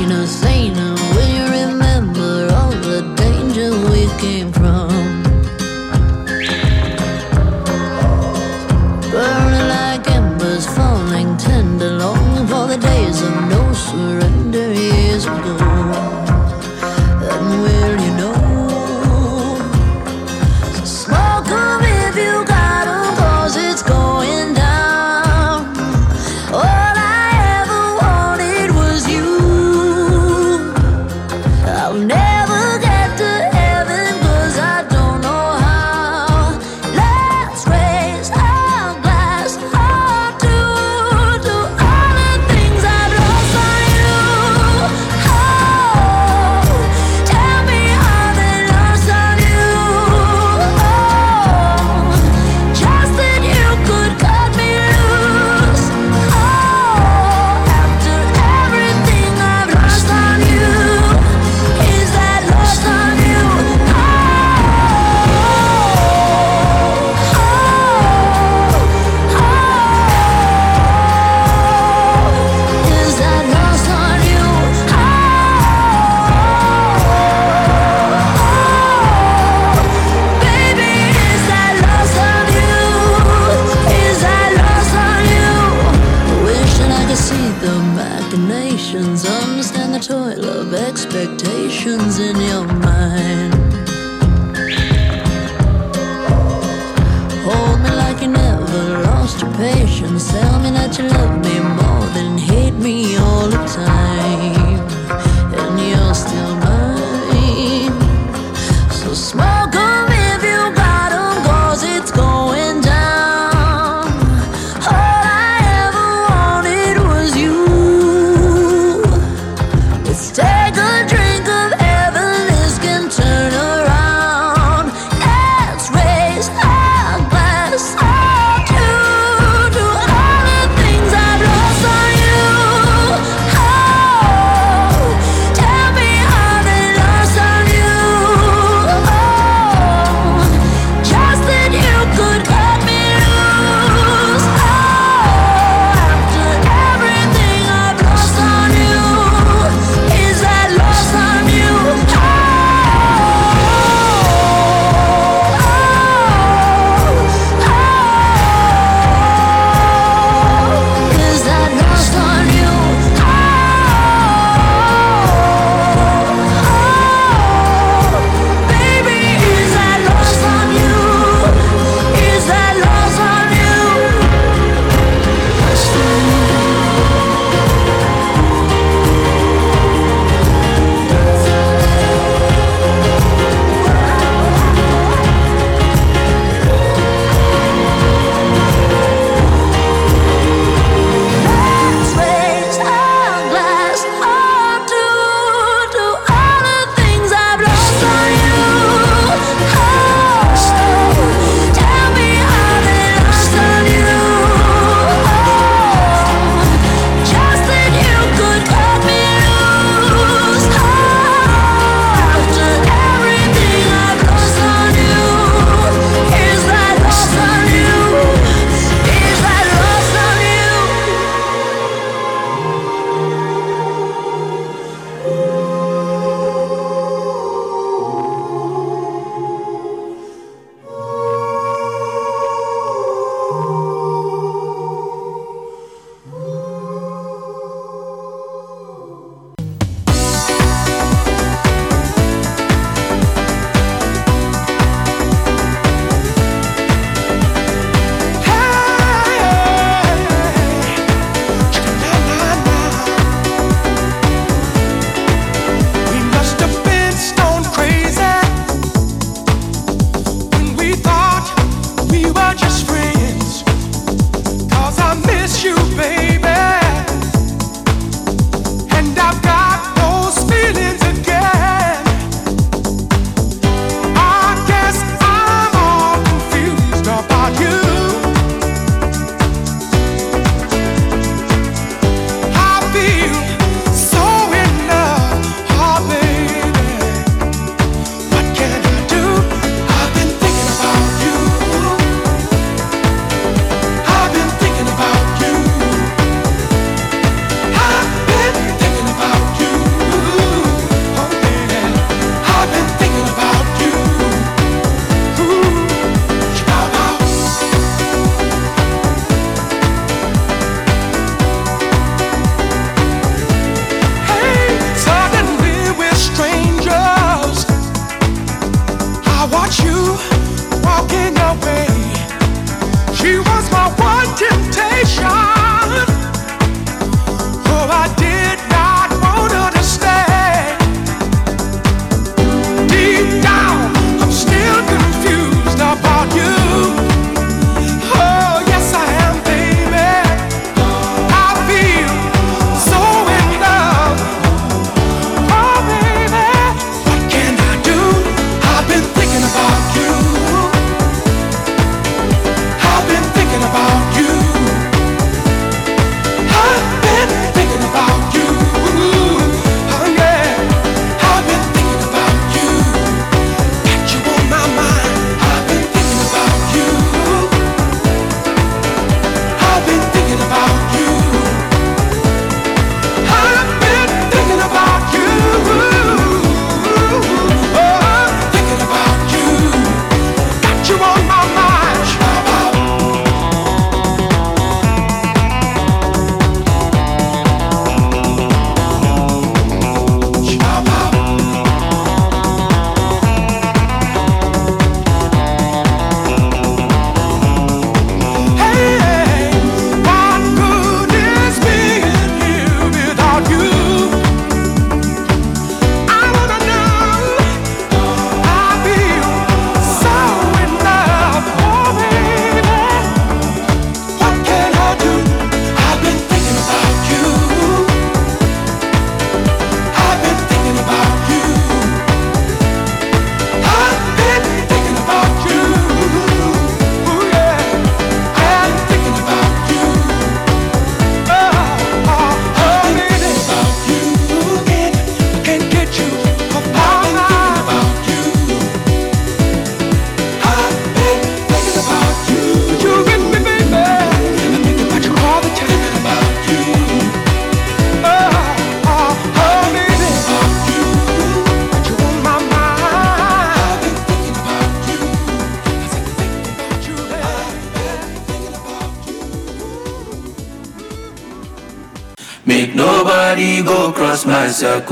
Venus.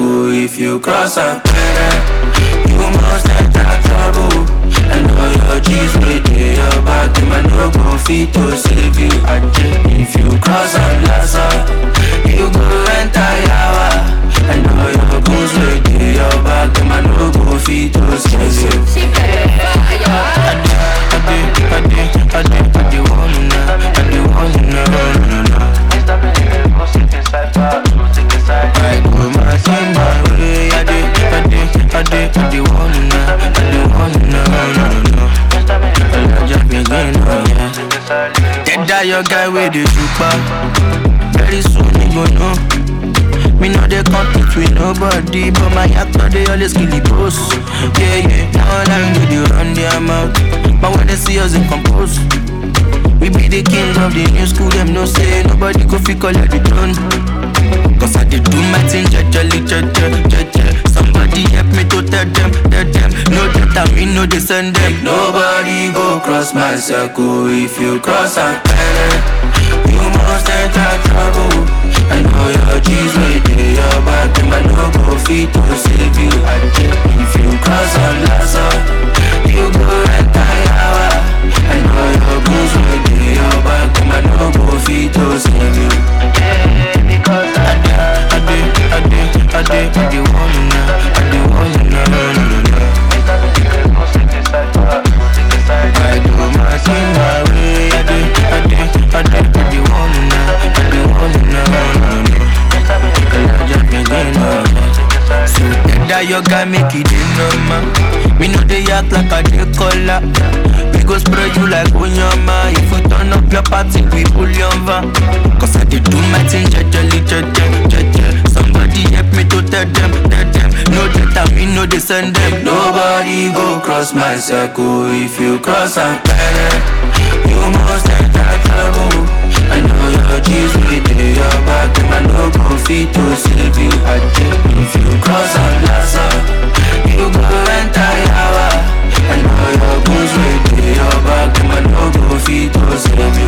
If you cross a You must enter trouble. And all your G's with your back Them I no go fit to always kill the boss Yeah, yeah, all I do they run their mouth. But when they see us they compose. We be the kings of the new school Them no say nobody go fi collect the throne Cause I did do my thing, jajali, jaja, jaja Somebody help me to tell them, tell them. No that I mean, no they send them. Nobody go cross my circle If you cross a You must enter trouble I know your G's there Your back, them I no go fit to save you If you cross a lasso You go yawa I know your right there Your back, them I no go fit to save you Because I did, I did, I did, I did, I did wanna know your guy make it in normal Me know they act like a day color We go spread you like onyama. If you turn up your party, we pull your van Cause I did do my thing, jajali, jaja, jaja Somebody help me to tell them, tell them. No that I mean, no they send them. Nobody go cross my circle If you cross, I'm better You must enter trouble. I know your G's with your back my no confit to save you I if you cross a plaza You go enter yawa I know your goals will be your back My no confit to save you.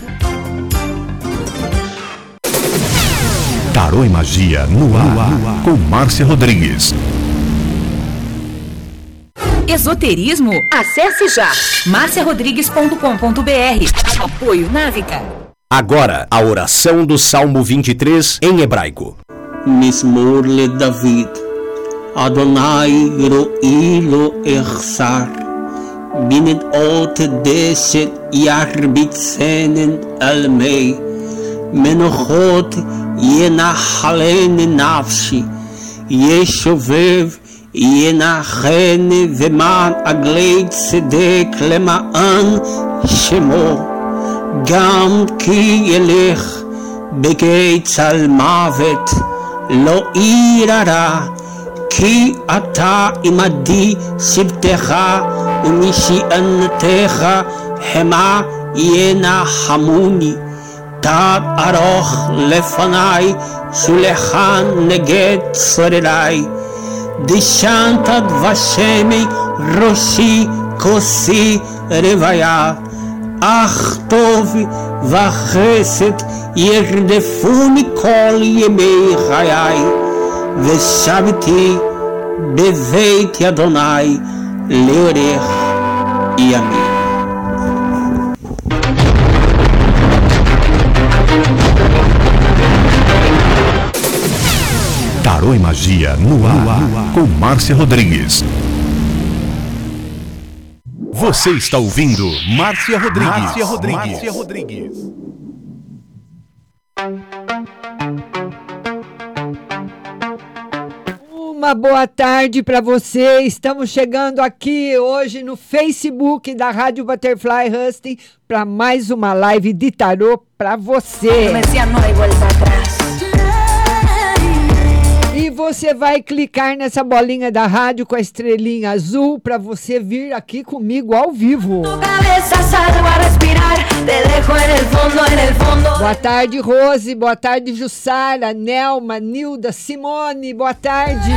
Tarô e Magia no ar, no ar, com Márcia Rodrigues. Esoterismo? Acesse já marciarodrigues.com.br. Apoio Návica. Agora, a oração do Salmo 23 em hebraico. Mismor le David. Adonai ro'i lo echsar. Binet ot deset yarbit senen almei. מנוחות ינחלני נפשי, ישובב ינחני ומען עגלי צדק למען שמו. גם כי ילך בגיא צל מוות, לא ירא כי אתה עמדי שבטך ומשענתך המה ינחמוני, Tad aroch lefanai, shulechan neget sorerai. Dishantad vashemi, roshi kosi revaya. Ach tov vachesed yerdefuni kol yemei chayai. Veshaviti beveit Adonai leorech yamim. Tarô e Magia no ar, com Márcia Rodrigues. Você está ouvindo Márcia Rodrigues. Márcia Rodrigues. Márcia Rodrigues. Uma boa tarde para você. Estamos chegando aqui hoje no Facebook da Rádio Butterfly Husting para mais uma live de tarô para você. E você vai clicar nessa bolinha da rádio com a estrelinha azul para você vir aqui comigo ao vivo. Boa tarde, Rose. Boa tarde, Jussara, Nelma, Nilda, Simone. Boa tarde.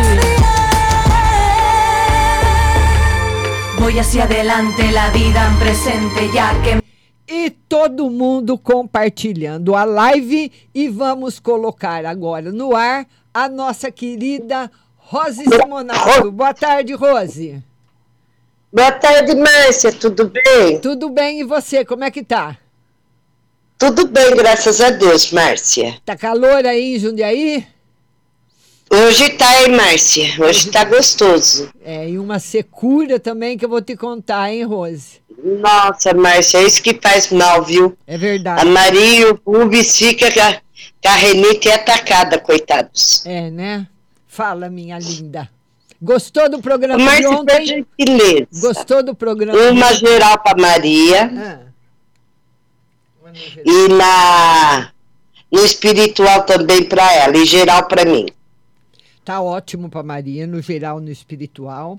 E todo mundo compartilhando a live e vamos colocar agora no ar a nossa querida Rose Simonato. Boa tarde, Rose. Boa tarde, Márcia. Tudo bem? Tudo bem e você? Como é que tá? Tudo bem, graças a Deus, Márcia. Tá calor aí em Jundiaí? Hoje tá, hein, Márcia? Hoje, tá gostoso. É, e uma secura também que eu vou te contar, hein, Rose? Nossa, Márcia, é isso que faz mal, viu? É verdade. A Maria e o Rubens ficam com a Renite é atacada, coitados. É, né? Fala, minha linda. Gostou do programa Mas de ontem? gentileza. Gostou do programa? Uma geral para Maria. Ah. E na no espiritual também para ela, e geral para mim. Tá ótimo para Maria, no geral, no espiritual.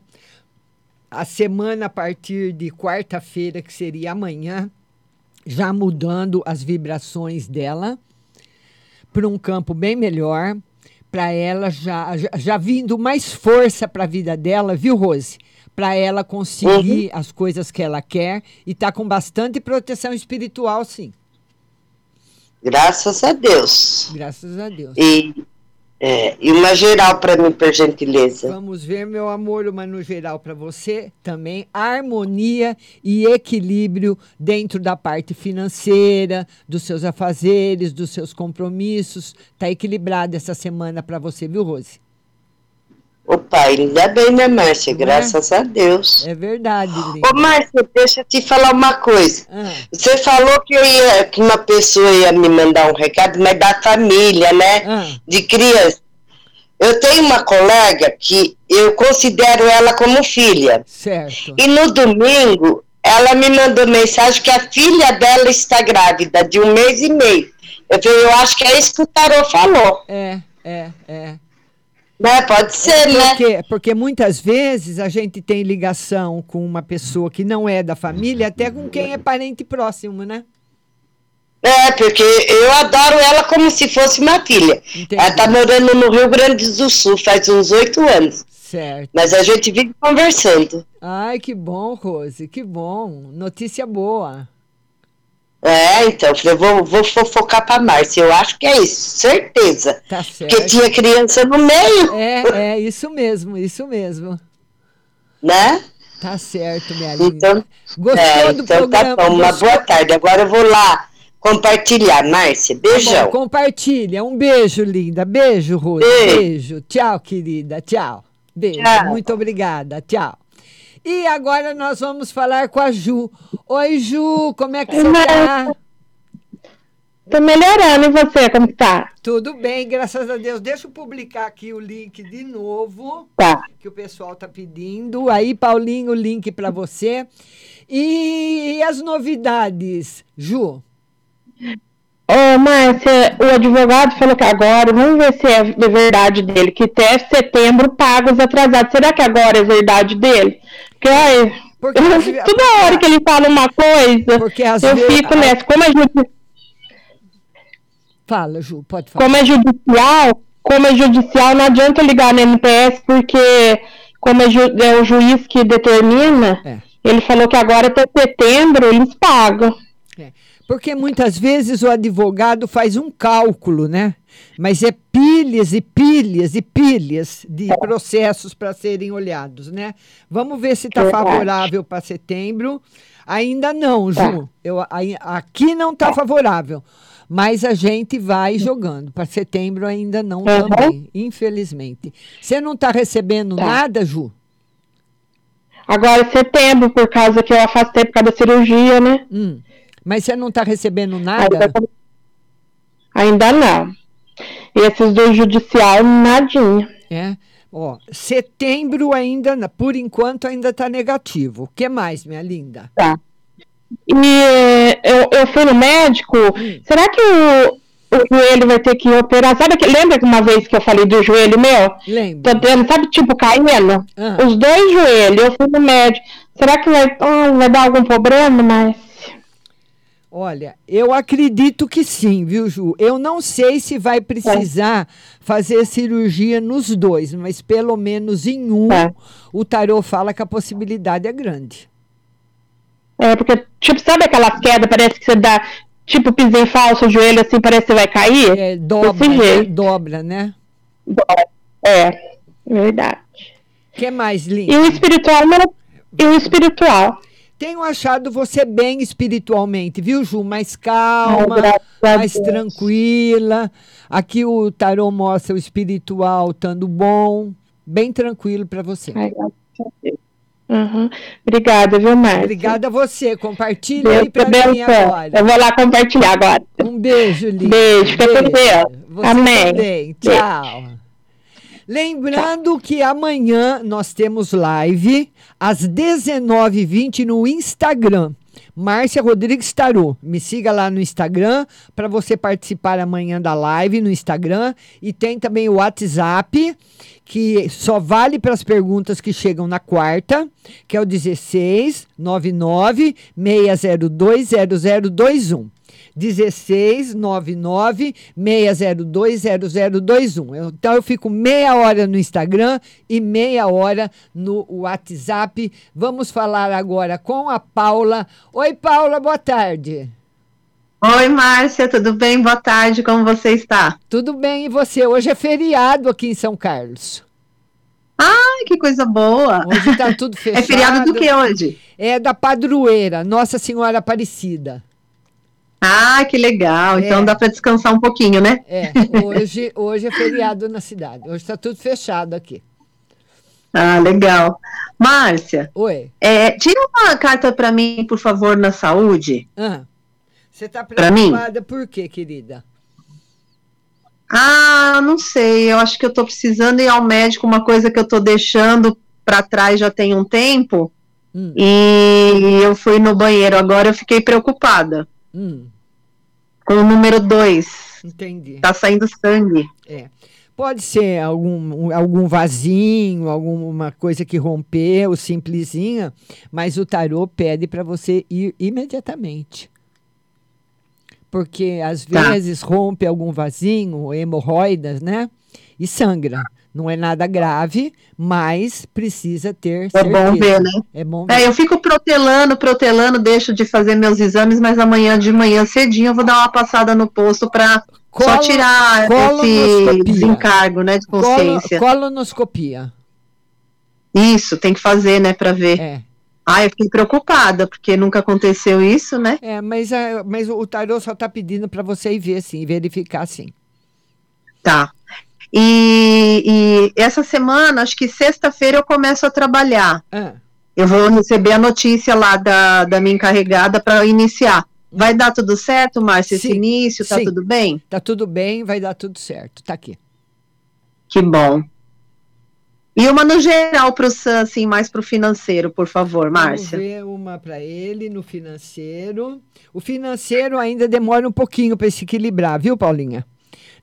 A semana a partir de quarta-feira, que seria amanhã, já mudando as vibrações dela para um campo bem melhor, para ela já, já, já, vindo mais força para a vida dela, viu, Rose? Para ela conseguir uhum. as coisas que ela quer e tá com bastante proteção espiritual, sim. Graças a Deus. Graças a Deus. E, é, e uma geral para mim, por gentileza. Vamos ver, meu amor, uma no geral para você também. Harmonia e equilíbrio dentro da parte financeira, dos seus afazeres, dos seus compromissos. Tá equilibrado essa semana para você, viu, Rose? Opa, ainda bem, né, Márcia? Não Graças é? a Deus. É verdade, linda. Ô, Márcia, deixa eu te falar uma coisa. Ah. Você falou que, ia, que uma pessoa ia me mandar um recado, mas da família, né? Ah. De criança. Eu tenho uma colega que eu considero ela como filha. Certo. E no domingo, ela me mandou mensagem que a filha dela está grávida, de um mês e meio. Eu falei, eu acho que é isso que o Tarô falou. É, é, é. Né? Pode ser, né? porque, né? Porque muitas vezes a gente tem ligação com uma pessoa que não é da família, até com quem é parente próximo, né? É, porque eu adoro ela como se fosse uma filha. Entendi. Ela tá morando no Rio Grande do Sul faz uns oito anos. Certo. Mas a gente vive conversando. Ai, que bom, Rose, que bom. Notícia boa. É, então, eu falei, vou, vou fofocar pra Márcia. Eu acho que é isso, certeza. Tá certo. Porque tinha criança no meio. É, é, isso mesmo, isso mesmo. Né? Tá certo, minha linda. Então, Gostou é, do então programa? Tá bom, uma boa tarde. Agora eu vou lá compartilhar, Márcia. Beijão. Tá bom, compartilha. Um beijo, linda. Beijo, Rose. Beijo. beijo. Tchau, querida. Tchau. Beijo. Tchau. Muito obrigada. Tchau. E agora nós vamos falar com a Ju. Oi, Ju, como é que você está? Tô melhorando, e você, como tá? Tudo bem, graças a Deus. Deixa eu publicar aqui o link de novo. Tá. Que o pessoal tá pedindo. Aí, Paulinho, o link para você. E as novidades, Ju? Ô, Márcia, o advogado falou que agora, vamos ver se é de verdade dele, que até setembro paga os atrasados. Será que agora é verdade dele? Porque, ai, Porque eu, as- toda hora que ele fala uma coisa, eu vezes- fico nessa. Como a gente. Fala, Ju, pode falar. Como é judicial, como é judicial, não adianta ligar no NPS, porque como é, ju é o juiz que determina, é. ele falou que agora até setembro eles pagam. É. Porque muitas vezes o advogado faz um cálculo, né? Mas é pilhas e pilhas e pilhas de é. processos para serem olhados, né? Vamos ver se está favorável para setembro. Ainda não, Ju. Tá. Eu, aqui não está favorável. Mas a gente vai jogando. Para setembro ainda não uhum. também, infelizmente. Você não está recebendo nada, Ju? Agora é setembro, por causa que eu afastei por causa da cirurgia, né? Hum. Mas você não está recebendo nada? Ainda não. E esses dois judicial, nadinha. É. Ó, setembro ainda, por enquanto, ainda está negativo. O que mais, minha linda? Tá. E eu, eu fui no médico. Hum. Será que o, o joelho vai ter que operar? Sabe que lembra que uma vez que eu falei do joelho meu? Lembro. Tô tendo, sabe, tipo, caindo? Ah. Os dois joelhos, eu fui no médico. Será que vai, oh, vai dar algum problema? Mas. Olha, eu acredito que sim, viu, Ju? Eu não sei se vai precisar fazer cirurgia nos dois, mas pelo menos em um, é. o tarô fala que a possibilidade é grande. É, porque, tipo, sabe aquelas quedas, parece que você dá, tipo, pisei falso, o joelho assim, parece que você vai cair? É, dobra, né? dobra, né? É, verdade. O que mais, Linda? E o espiritual, e o espiritual. Tenho achado você bem espiritualmente, viu, Ju? Mais calma, mais tranquila. Aqui o tarô mostra o espiritual estando bom, bem tranquilo para você. Ai, Uhum. Obrigada, viu, Márcia? Obrigada a você. Compartilha Deus aí para mim agora. Eu vou lá compartilhar agora. Um beijo, Lívia. Beijo, fica com Deus. Amém. Também. Tchau. Lembrando que amanhã nós temos live às 19h20 no Instagram. Márcia Rodrigues Taru. Me siga lá no Instagram para você participar amanhã da live no Instagram. E tem também o WhatsApp, que só vale para as perguntas que chegam na quarta, que é o 16 99 602 0021. 1699 602 0021. Então eu fico meia hora no Instagram e meia hora no WhatsApp. Vamos falar agora com a Paula. Oi, Paula, boa tarde. Oi, Márcia, tudo bem? Boa tarde, como você está? Tudo bem, e você? Hoje é feriado aqui em São Carlos. Ai, que coisa boa! Hoje está tudo fechado. É feriado do que hoje? É da padroeira, Nossa Senhora Aparecida. Ah, que legal. Então é. dá para descansar um pouquinho, né? É, hoje, hoje é feriado na cidade. Hoje está tudo fechado aqui. Ah, legal. Márcia. Oi. É, tira uma carta para mim, por favor, na saúde. Ah, você está preocupada por quê, querida? Ah, não sei. Eu acho que eu estou precisando ir ao médico, uma coisa que eu estou deixando para trás já tem um tempo. Hum. E eu fui no banheiro agora, eu fiquei preocupada. Hum. Com o número 2. Entendi. Tá saindo sangue. É. Pode ser algum, algum vasinho, alguma coisa que rompeu, simplesinha, mas o tarô pede para você ir imediatamente. Porque às tá. vezes rompe algum vasinho, hemorroidas, né? E sangra. Não é nada grave, mas precisa ter. É certeza. bom ver, né? É bom ver. É, eu fico protelando, protelando, deixo de fazer meus exames, mas amanhã de manhã cedinho eu vou dar uma passada no posto para só tirar esse desencargo, né, de consciência. Colo, colonoscopia. Isso, tem que fazer, né, para ver. É. Ah, eu fiquei preocupada, porque nunca aconteceu isso, né? É, mas, é, mas o tarô só está pedindo para você ir ver, sim, verificar, sim. Tá. E, e essa semana, acho que sexta-feira eu começo a trabalhar. Ah. Eu vou receber a notícia lá da, da minha encarregada para iniciar. Vai dar tudo certo, Márcia, esse início? Tá sim. tudo bem? Tá tudo bem, vai dar tudo certo. Tá aqui. Que bom. E uma no geral para o Sam, assim, mais para o financeiro, por favor, Márcia. Vamos ver uma para ele no financeiro. O financeiro ainda demora um pouquinho para se equilibrar, viu, Paulinha?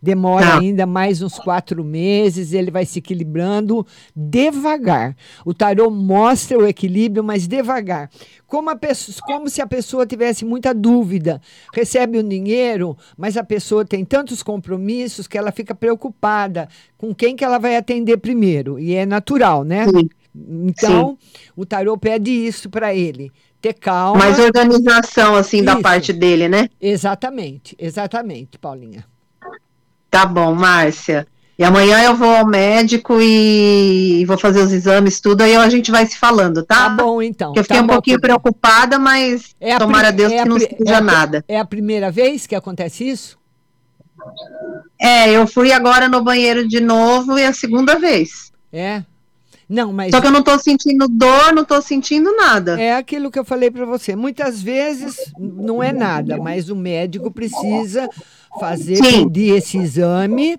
Demora tá. ainda mais uns quatro meses, ele vai se equilibrando devagar. O tarô mostra o equilíbrio, mas devagar. Como, pessoa, como se a pessoa tivesse muita dúvida. Recebe o dinheiro, mas a pessoa tem tantos compromissos que ela fica preocupada com quem que ela vai atender primeiro. E é natural, né? Sim. Então, Sim. o tarô pede isso para ele ter calma. Mais organização, assim, Isso. da parte dele, né? Exatamente, exatamente, Paulinha. Tá bom, Márcia. E amanhã eu vou ao médico e vou fazer os exames, tudo, aí a gente vai se falando, tá? Tá bom, então. Porque eu fiquei tá um bom, pouquinho preocupada, mas é tomara a Deus é que não seja é nada. É a primeira vez que acontece isso? É, eu fui agora no banheiro de novo e é a segunda vez. É? Não, mas. Só que eu não estou sentindo dor, não estou sentindo nada. É aquilo que eu falei para você. Muitas vezes não é nada, mas o médico precisa fazer pedir esse exame.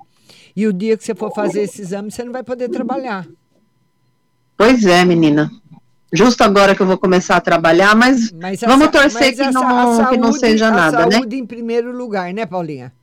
E o dia que você for fazer esse exame, você não vai poder trabalhar. Pois é, menina. Justo agora que eu vou começar a trabalhar, mas, mas vamos torcer que, não, saúde, que não seja nada, né? Saúde em primeiro lugar, né, Paulinha?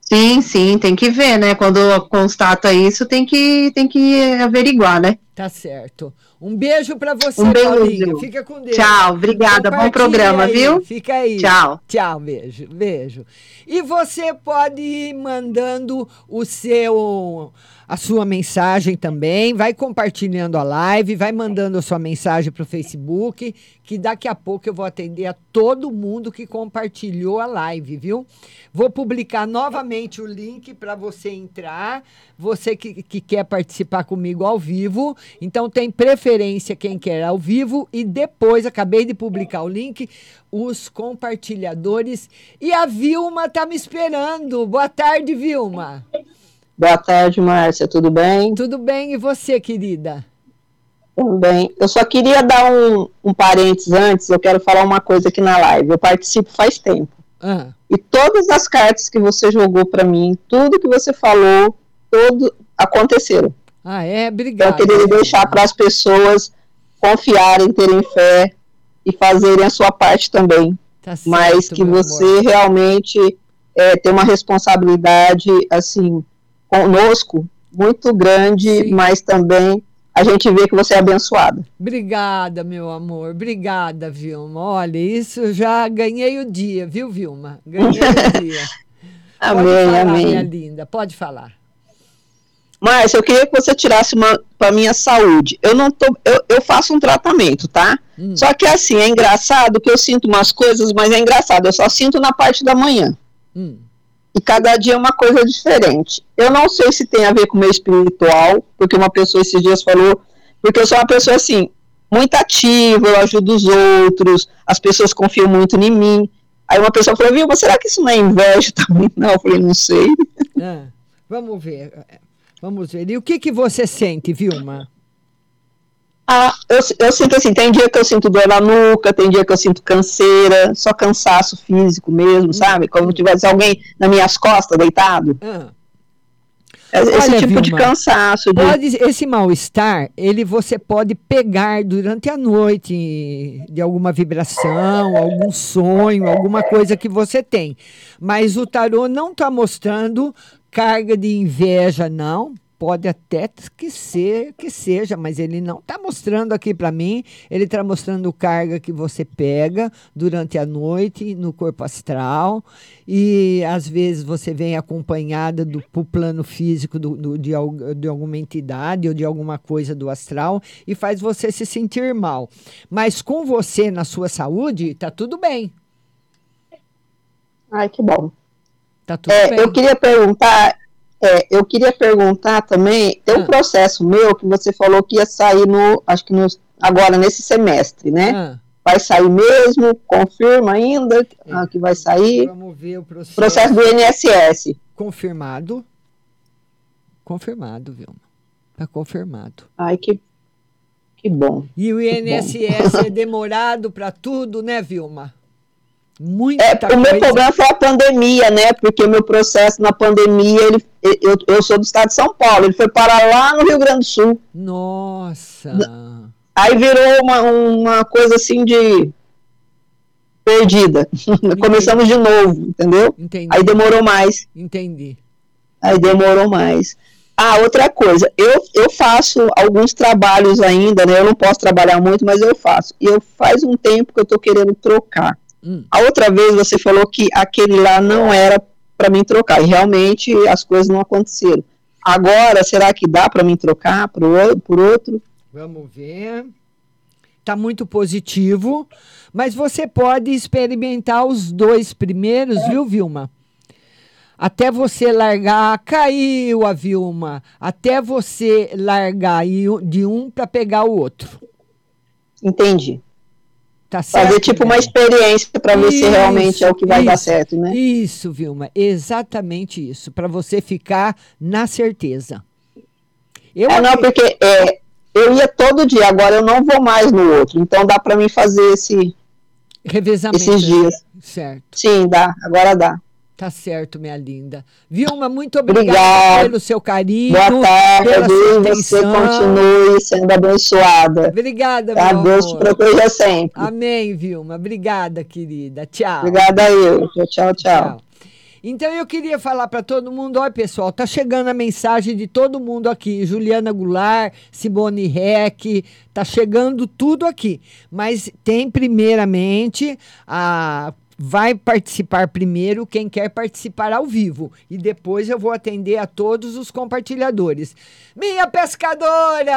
Sim, sim, tem que ver, né? Quando constata isso, tem que, tem que averiguar, né? Tá certo. Um beijo para você, um beijo. Paulinho. Fica com Deus. Tchau, obrigada. Bom programa, aí. viu? Fica aí. Tchau. Tchau, beijo, beijo. E você pode ir mandando o seu a sua mensagem também, vai compartilhando a live, vai mandando a sua mensagem para o Facebook, que daqui a pouco eu vou atender a todo mundo que compartilhou a live, viu? Vou publicar novamente o link para você entrar, você que, que quer participar comigo ao vivo. Então tem preferência quem quer ao vivo e depois acabei de publicar o link, os compartilhadores. E a Vilma tá me esperando. Boa tarde, Vilma. Boa tarde, Márcia, tudo bem? Tudo bem, e você, querida? Também. Eu só queria dar um, um parênteses antes, eu quero falar uma coisa aqui na live. Eu participo faz tempo. Ah. E todas as cartas que você jogou para mim, tudo que você falou, tudo aconteceram. Ah, é? Obrigada. Então, eu queria deixar para as pessoas confiarem, terem fé e fazerem a sua parte também. Tá certo, Mas que você amor. realmente é, tem uma responsabilidade, assim, conosco muito grande, Sim. mas também a gente vê que você é abençoada. Obrigada, meu amor. Obrigada, Vilma. Olha, isso já ganhei o dia, viu, Vilma? Ganhei o dia. amém, Pode falar, amém. minha linda. Pode falar. Mas eu queria que você tirasse uma para minha saúde. Eu não tô, eu, eu faço um tratamento, tá? Hum. Só que assim, é engraçado que eu sinto umas coisas, mas é engraçado, eu só sinto na parte da manhã. Hum. E cada dia é uma coisa diferente. Eu não sei se tem a ver com o meu espiritual, porque uma pessoa esses dias falou, porque eu sou uma pessoa assim, muito ativa, eu ajudo os outros, as pessoas confiam muito em mim. Aí uma pessoa falou, viu, mas será que isso não é inveja também? Não, eu falei, não sei. Ah, vamos ver, vamos ver. E o que, que você sente, Vilma? Ah, eu, eu sinto assim, tem dia que eu sinto dor na nuca, tem dia que eu sinto canseira, só cansaço físico mesmo, hum. sabe? Como se tivesse alguém nas minhas costas deitado. Ah. Esse Olha, tipo Vilma, de cansaço. De... Pode, esse mal-estar, ele você pode pegar durante a noite de alguma vibração, algum sonho, alguma coisa que você tem. Mas o tarô não está mostrando carga de inveja, não pode até que ser que seja, mas ele não está mostrando aqui para mim. Ele está mostrando carga que você pega durante a noite no corpo astral e às vezes você vem acompanhada do plano físico do, do, de, de alguma entidade ou de alguma coisa do astral e faz você se sentir mal. Mas com você na sua saúde está tudo bem. Ai, que bom. Tá tudo é, bem. Eu queria perguntar, é, eu queria perguntar também, tem um ah. processo meu que você falou que ia sair no, acho que no, agora nesse semestre, né? Ah. Vai sair mesmo? Confirma ainda é. ah, que vai sair? Vamos ver o processo. Processo do INSS. Confirmado. Confirmado, Vilma. Está confirmado. Ai, que, que bom. E o INSS é demorado para tudo, né, Vilma? Muita é, o meu problema foi a pandemia, né? Porque o meu processo na pandemia, ele, eu, eu sou do estado de São Paulo, ele foi parar lá no Rio Grande do Sul. Nossa! Aí virou uma, uma coisa assim de perdida. Começamos de novo, entendeu? Entendi. Aí demorou mais. Entendi. Aí demorou mais. Ah, outra coisa, eu, eu faço alguns trabalhos ainda, né? Eu não posso trabalhar muito, mas eu faço. E eu faz um tempo que eu tô querendo trocar. Hum. A outra vez você falou que aquele lá não era para mim trocar. E realmente as coisas não aconteceram. Agora, será que dá para mim trocar por, por outro? Vamos ver. Está muito positivo, mas você pode experimentar os dois primeiros, viu, Vilma? Até você largar, caiu a Vilma. Até você largar de um para pegar o outro. Entendi. Tá certo, Fazer tipo uma experiência para ver se realmente é o que vai isso, dar certo, né? Isso, Vilma, exatamente isso, para você ficar na certeza. Eu é, não, porque é, eu ia todo dia, agora eu não vou mais no outro, então dá para mim fazer esse revezamento esses dias. Certo. Sim, dá, agora dá. Tá certo, minha linda. Vilma, muito obrigada pelo seu carinho. Boa tarde, pela sua você continue sendo abençoada. Obrigada, tá? meu Deus te proteja sempre. Amém, Vilma. Obrigada, querida. Tchau. Obrigada eu. Tchau, tchau. tchau. Então eu queria falar para todo mundo, olha pessoal, tá chegando a mensagem de todo mundo aqui, Juliana Goulart, Simone Reck, tá chegando tudo aqui. Mas tem primeiramente a vai participar primeiro quem quer participar ao vivo e depois eu vou atender a todos os compartilhadores. Minha pescadora!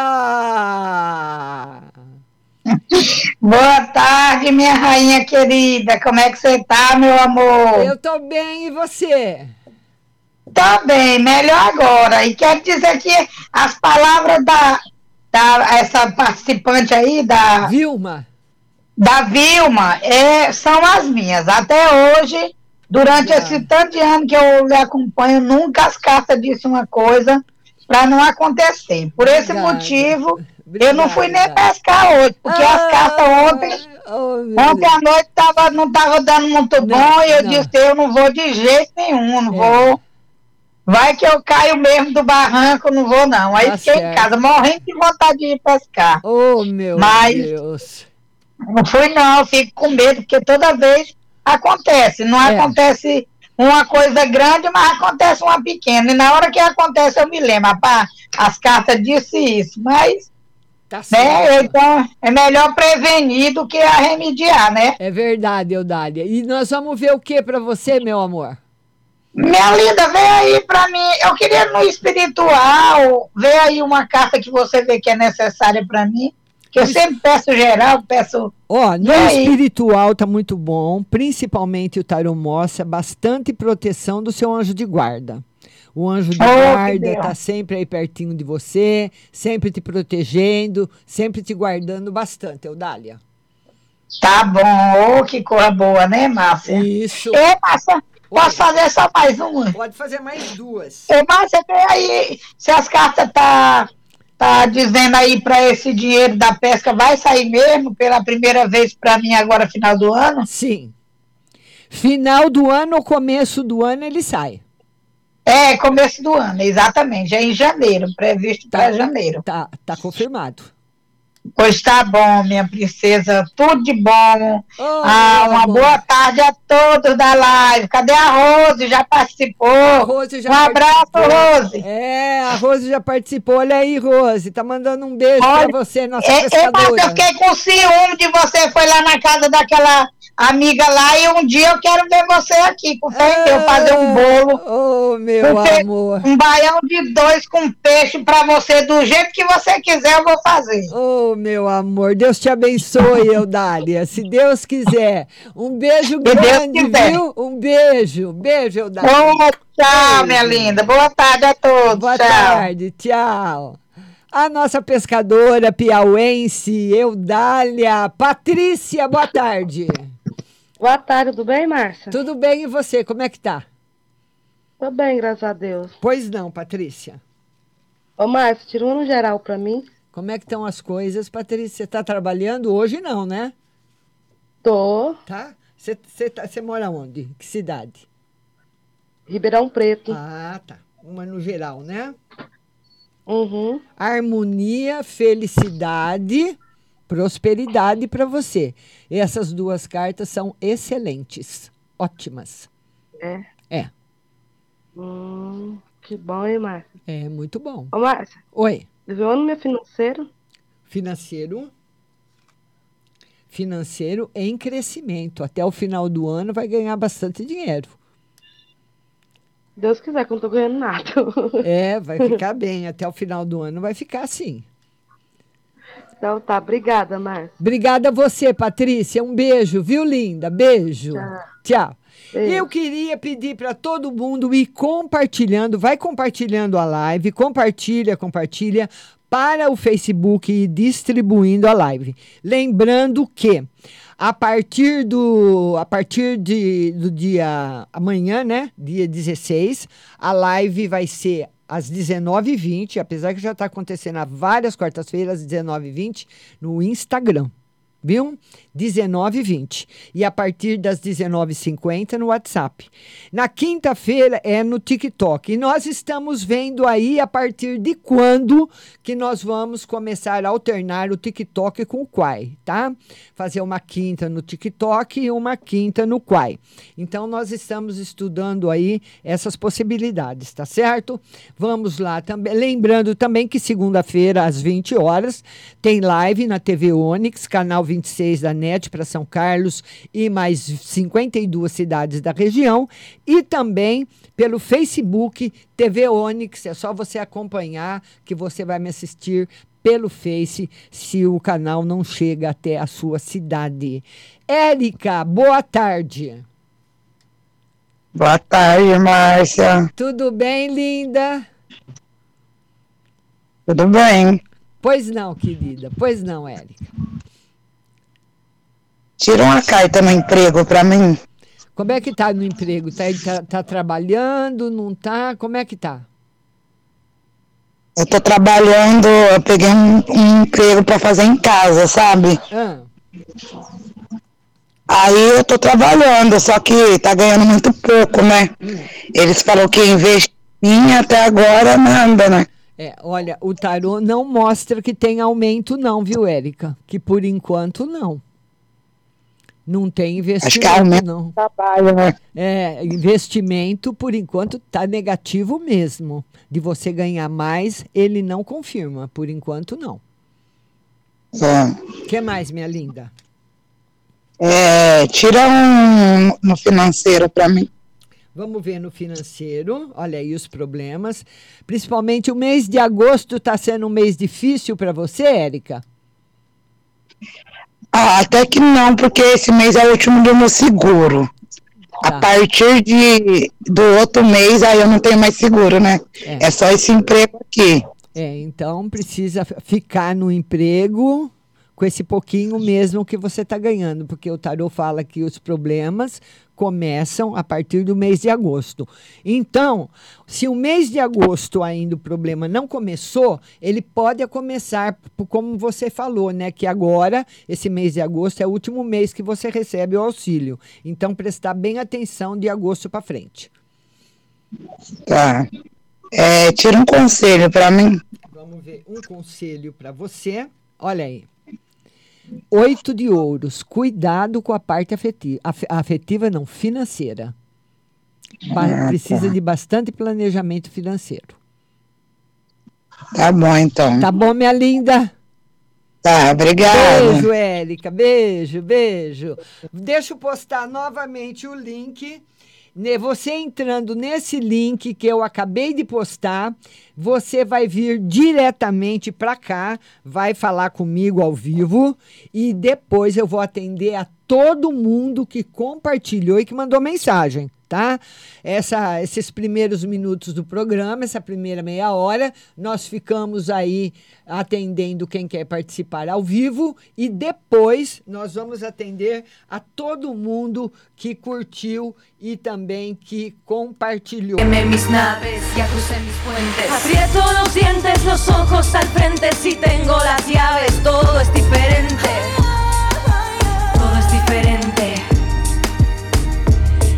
Boa tarde, minha rainha querida. Como é que você tá, meu amor? Eu tô bem, e você? Tá bem, melhor agora. E quero dizer que as palavras da, da essa participante aí, da Vilma da Vilma é, são as minhas. Até hoje, durante é. esse tanto de ano que eu lhe acompanho, nunca as cartas disse uma coisa para não acontecer. Por esse motivo, Obrigada. eu não fui nem pescar hoje, porque ah, as cartas ontem, oh, ontem à noite tava, não estava dando muito não, bom e eu não. disse, eu não vou de jeito nenhum, não é. vou. Vai que eu caio mesmo do barranco, não vou não. Aí tá fiquei certo. em casa, morrendo de vontade de ir pescar. Oh, meu Mas, Deus. Não fui, não, fico com medo, porque toda vez acontece. Não é. acontece uma coisa grande, mas acontece uma pequena. E na hora que acontece, eu me lembro, rapaz, as cartas disse isso, mas. Tá né, então, é melhor prevenir do que remediar, né? É verdade, Eudália. E nós vamos ver o que para você, meu amor? Minha linda, vem aí para mim. Eu queria no espiritual, ver aí uma carta que você vê que é necessária para mim que eu sempre peço geral, peço. Ó, no espiritual tá muito bom, principalmente o tarô mostra bastante proteção do seu anjo de guarda. O anjo de oh, guarda tá sempre aí pertinho de você, sempre te protegendo, sempre te guardando bastante, Eudália. Tá bom, oh, que coisa boa, né, Márcia? Isso. É, Márcia, posso fazer só mais uma? Pode fazer mais duas. Ô, Márcia, vê aí se as cartas tá tá dizendo aí para esse dinheiro da pesca vai sair mesmo pela primeira vez para mim agora final do ano? Sim. Final do ano ou começo do ano ele sai. É, começo do ano, exatamente. É em janeiro, previsto tá, para janeiro. Tá, tá confirmado. Pois tá bom, minha princesa, tudo de bom. Oh, ah, uma boa tarde a todos da live. Cadê a Rose? Já participou? A Rose já um abraço, Rose. É, a Rose já participou. Olha aí, Rose, tá mandando um beijo Olha, pra você, nossa é, pescadora. Eu fiquei com ciúme de você, foi lá na casa daquela amiga lá e um dia eu quero ver você aqui com fé ah, fazer um bolo. Oh, meu amor. Um baião de dois com peixe para você, do jeito que você quiser, eu vou fazer. Oh, meu amor, Deus te abençoe, Eudália, se Deus quiser. Um beijo grande, viu? Um beijo, beijo, Eudália. Oh, tchau, beijo. minha linda. Boa tarde a todos. Boa tchau. tarde, tchau. A nossa pescadora piauense, Eudália. Patrícia, boa tarde. Boa tarde, tudo bem, Márcia? Tudo bem, e você? Como é que tá? Tô bem, graças a Deus. Pois não, Patrícia. Ô, Márcia, tira um no geral pra mim. Como é que estão as coisas, Patrícia? Você tá trabalhando hoje não, né? Tô. Tá? Você, você, tá, você mora onde? Que cidade? Ribeirão Preto. Ah, tá. Uma no geral, né? Uhum. Harmonia, felicidade prosperidade para você. Essas duas cartas são excelentes, ótimas. É? É. Hum. Que bom, hein, Márcia? É, muito bom. Ô, Márcia. Oi. Viu ano meu financeiro? Financeiro. Financeiro em crescimento. Até o final do ano vai ganhar bastante dinheiro. Deus quiser, que eu não tô ganhando nada. É, vai ficar bem. Até o final do ano vai ficar assim. Então tá, obrigada, Márcia. Obrigada a você, Patrícia. Um beijo, viu, linda? Beijo. Tchau. Tchau. Beijo. Eu queria pedir para todo mundo ir compartilhando, vai compartilhando a live, compartilha, compartilha para o Facebook e distribuindo a live. Lembrando que a partir do a partir de, do dia amanhã, né, dia 16, a live vai ser às 19h20, apesar que já está acontecendo há várias quartas-feiras, às 19h20, no Instagram. Viu? 19 h 20 E a partir das 19h50 no WhatsApp. Na quinta-feira é no TikTok. E nós estamos vendo aí a partir de quando que nós vamos começar a alternar o TikTok com o Quai, tá? Fazer uma quinta no TikTok e uma quinta no Quai. Então nós estamos estudando aí essas possibilidades, tá certo? Vamos lá também. Lembrando também que segunda-feira às 20 horas tem live na TV Onix, canal 26 da NET para São Carlos e mais 52 cidades da região. E também pelo Facebook TV Onix. É só você acompanhar que você vai me assistir pelo Face se o canal não chega até a sua cidade. Érica, boa tarde. Boa tarde, Márcia. Tudo bem, linda? Tudo bem. Pois não, querida. Pois não, Érica. Tira uma carta no emprego para mim. Como é que tá no emprego? Tá, tá, tá trabalhando, não tá? Como é que tá? Eu tô trabalhando, eu peguei um, um emprego para fazer em casa, sabe? Ah. Aí eu tô trabalhando, só que tá ganhando muito pouco, né? Eles falaram que investir até agora nada, né? É, olha, o tarô não mostra que tem aumento não, viu, Érica? Que por enquanto não. Não tem investimento, Acho que aumenta não. trabalho, né? É, investimento, por enquanto, está negativo mesmo. De você ganhar mais, ele não confirma. Por enquanto, não. É. O que mais, minha linda? É, tira um no financeiro para mim. Vamos ver no financeiro. Olha aí os problemas. Principalmente o mês de agosto está sendo um mês difícil para você, Érica? Ah, até que não, porque esse mês é o último do meu seguro. Tá. A partir de, do outro mês, aí eu não tenho mais seguro, né? É. É, só esse emprego aqui. É, então precisa ficar no emprego com esse pouquinho mesmo que você está ganhando, porque o tarô fala que os problemas começam a partir do mês de agosto. Então, se o mês de agosto ainda o problema não começou, ele pode começar, como você falou, né? Que agora, esse mês de agosto, é o último mês que você recebe o auxílio. Então, prestar bem atenção de agosto para frente. Tá. É, tira um conselho para mim. Vamos ver um conselho para você. Olha aí. Oito de ouros. Cuidado com a parte afetiva. Af- afetiva não, financeira. Ah, precisa tá. de bastante planejamento financeiro. Tá bom, então. Tá bom, minha linda? Tá, obrigada. Beijo, Érica. Beijo, beijo. Deixa eu postar novamente o link. Você entrando nesse link que eu acabei de postar, você vai vir diretamente para cá, vai falar comigo ao vivo e depois eu vou atender a todo mundo que compartilhou e que mandou mensagem, tá? Essa, esses primeiros minutos do programa, essa primeira meia hora, nós ficamos aí atendendo quem quer participar ao vivo e depois nós vamos atender a todo mundo que curtiu e também que compartilhou. Quemé mis naves, ya crucé mis puentes. Aprieto los dientes, los ojos al frente. Si tengo las llaves, todo es diferente.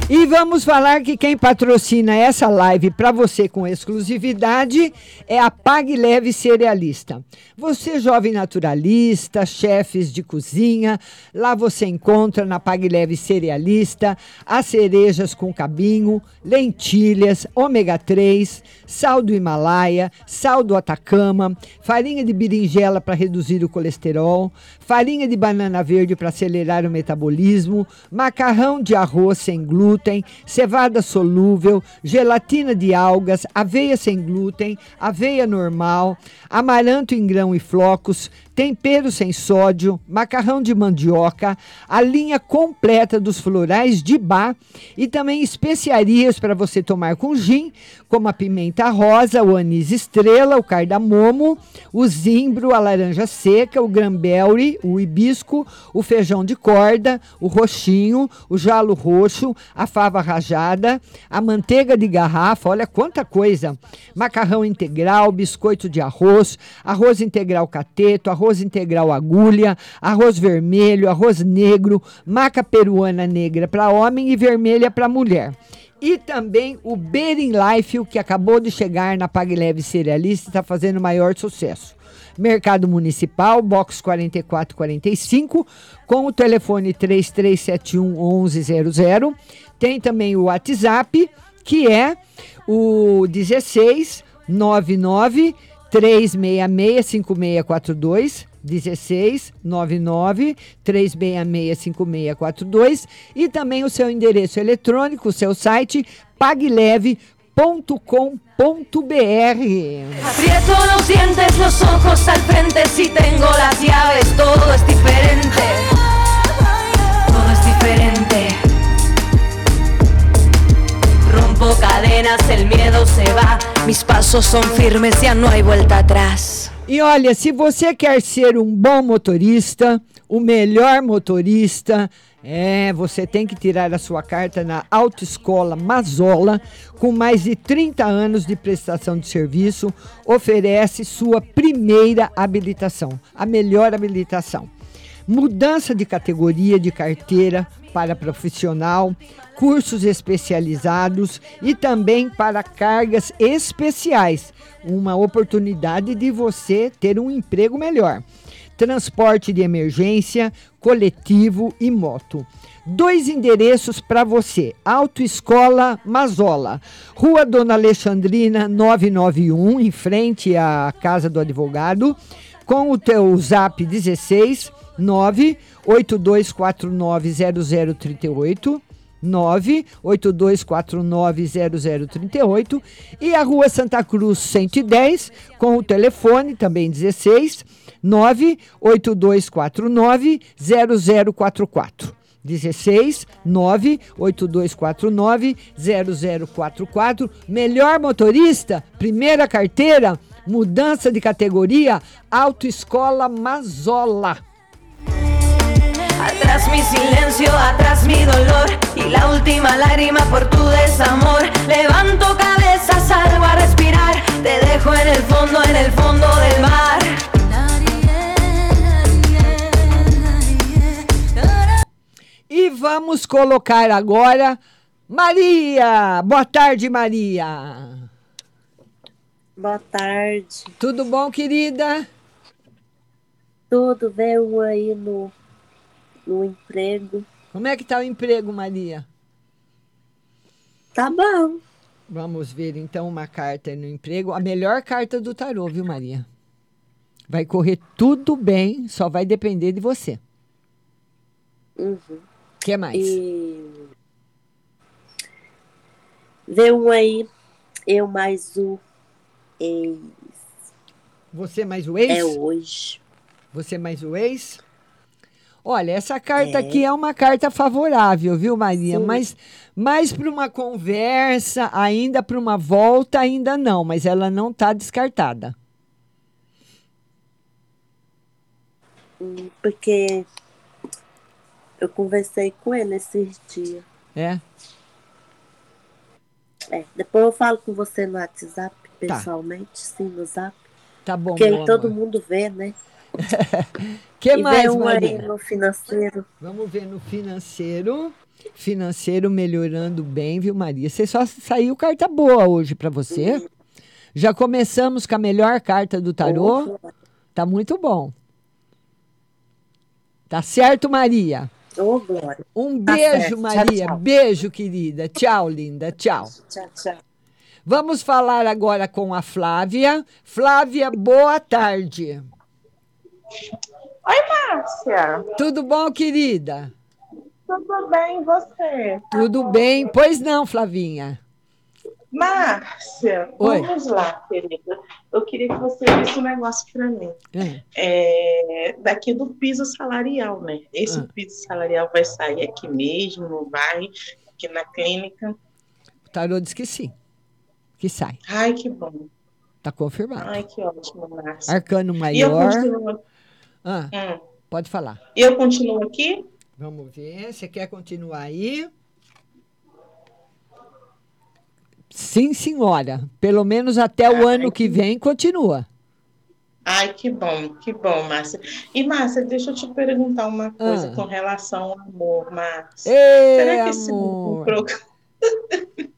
E vamos falar que quem patrocina essa live para você com exclusividade é a Pague Leve Cerealista. Você, jovem naturalista, chefes de cozinha, lá você encontra na Pague Leve Cerealista as cerejas com cabinho, lentilhas, ômega 3, sal do Himalaia, sal do Atacama, farinha de berinjela para reduzir o colesterol, farinha de banana verde para acelerar o metabolismo, macarrão de arroz sem glúten, cevada solúvel, gelatina de algas, aveia sem glúten, aveia normal, amaranto em grão e flocos, tempero sem sódio, macarrão de mandioca, a linha completa dos florais de bar e também especiarias para você tomar com gin, como a pimenta rosa, o anis estrela, o cardamomo, o zimbro, a laranja seca, o granberry, o hibisco, o feijão de corda, o roxinho, o jalo roxo, a fava rajada, a manteiga de garrafa, olha quanta coisa, macarrão integral, biscoito de arroz, arroz integral cateto, arroz integral agulha, arroz vermelho, arroz negro, maca peruana negra para homem e vermelha para mulher. E também o Bering Life, que acabou de chegar na Pague Leve Cerealista, está fazendo maior sucesso. Mercado Municipal, box 4445, com o telefone 3371 1100. Tem também o WhatsApp, que é o 16 99 366 5642 16 99 366 5642 e também o seu endereço eletrônico, o seu site pagleve.com.br. Aprieto los dientes, los ojos al frente, si tengo las llaves, todo es diferente. Rompo cadenas, el miedo se va, mis pasos son firmes, ya no hay vuelta atrás. E olha, se você quer ser um bom motorista, o melhor motorista, é, você tem que tirar a sua carta na Autoescola Mazola, com mais de 30 anos de prestação de serviço, oferece sua primeira habilitação, a melhor habilitação. Mudança de categoria de carteira para profissional, cursos especializados e também para cargas especiais. Uma oportunidade de você ter um emprego melhor. Transporte de emergência, coletivo e moto. Dois endereços para você: Autoescola Mazola, Rua Dona Alexandrina 991, em frente à Casa do Advogado, com o teu zap 16 982490038. 982490038 e a Rua Santa Cruz 110 com o telefone também 16 98249 0044. 16 98249 0044. Melhor motorista, primeira carteira, mudança de categoria, Autoescola Mazola. Atrás mi silencio, atrás mi dolor y la última lágrima por tu desamor. Levanto cabeza, salgo a respirar, te dejo en el fondo, en el fondo del mar. E vamos colocar agora Maria. Boa tarde, Maria. Boa tarde. Tudo bom, querida? Tudo bem aí no, no emprego. Como é que tá o emprego, Maria? Tá bom. Vamos ver então uma carta no emprego. A melhor carta do tarô, viu, Maria? Vai correr tudo bem, só vai depender de você. Uhum. O que mais? E... Vê um aí, eu mais o ex. Você mais o ex? É hoje. Você mais o ex? Olha, essa carta É. aqui é uma carta favorável, viu, Maria? Sim. Mas mais para uma conversa, ainda para uma volta, ainda não, mas ela não está descartada. Porque eu conversei com ele esses dias. É? É, depois eu falo com você no WhatsApp, pessoalmente, sim, no Zap. Tá bom, Porque meu aí todo amor. mundo vê, né? que e mais, um aí Maria? no financeiro. Vamos ver no financeiro. Financeiro melhorando bem, viu, Maria? Você só saiu carta boa hoje para você. Já começamos com a melhor carta do tarô. Tá muito bom. Tá certo, Maria? Glória. Um Tá beijo, certo. Tchau, Maria. tchau. Beijo, querida. Tchau, linda. Tchau. Tchau, tchau. Vamos falar agora com a Flávia. Flávia, boa tarde. Oi, Márcia. Tudo bom, querida? Tudo bem, você? Tudo bem? Pois não, Flavinha. Márcia, Oi. vamos lá, querida. Eu queria que você visse um negócio para mim. É. É, daqui do piso salarial, né? Esse Ah. piso salarial vai sair aqui mesmo, não vai? Aqui na clínica. O tarô diz que sim. Que sai. Ai, que bom. Tá confirmado. Ai, que ótimo, Márcia. Arcano E eu maior. continuo, Ah, Hum. Pode falar. eu continuo aqui? Vamos ver. Você quer continuar aí? Sim, senhora. Pelo menos até o ano que vem continua. Ai, que bom, que bom, Márcia. E, Márcia, deixa eu te perguntar uma coisa Ah. com relação ao amor, Márcia. Ê, Será que esse amor. me procura?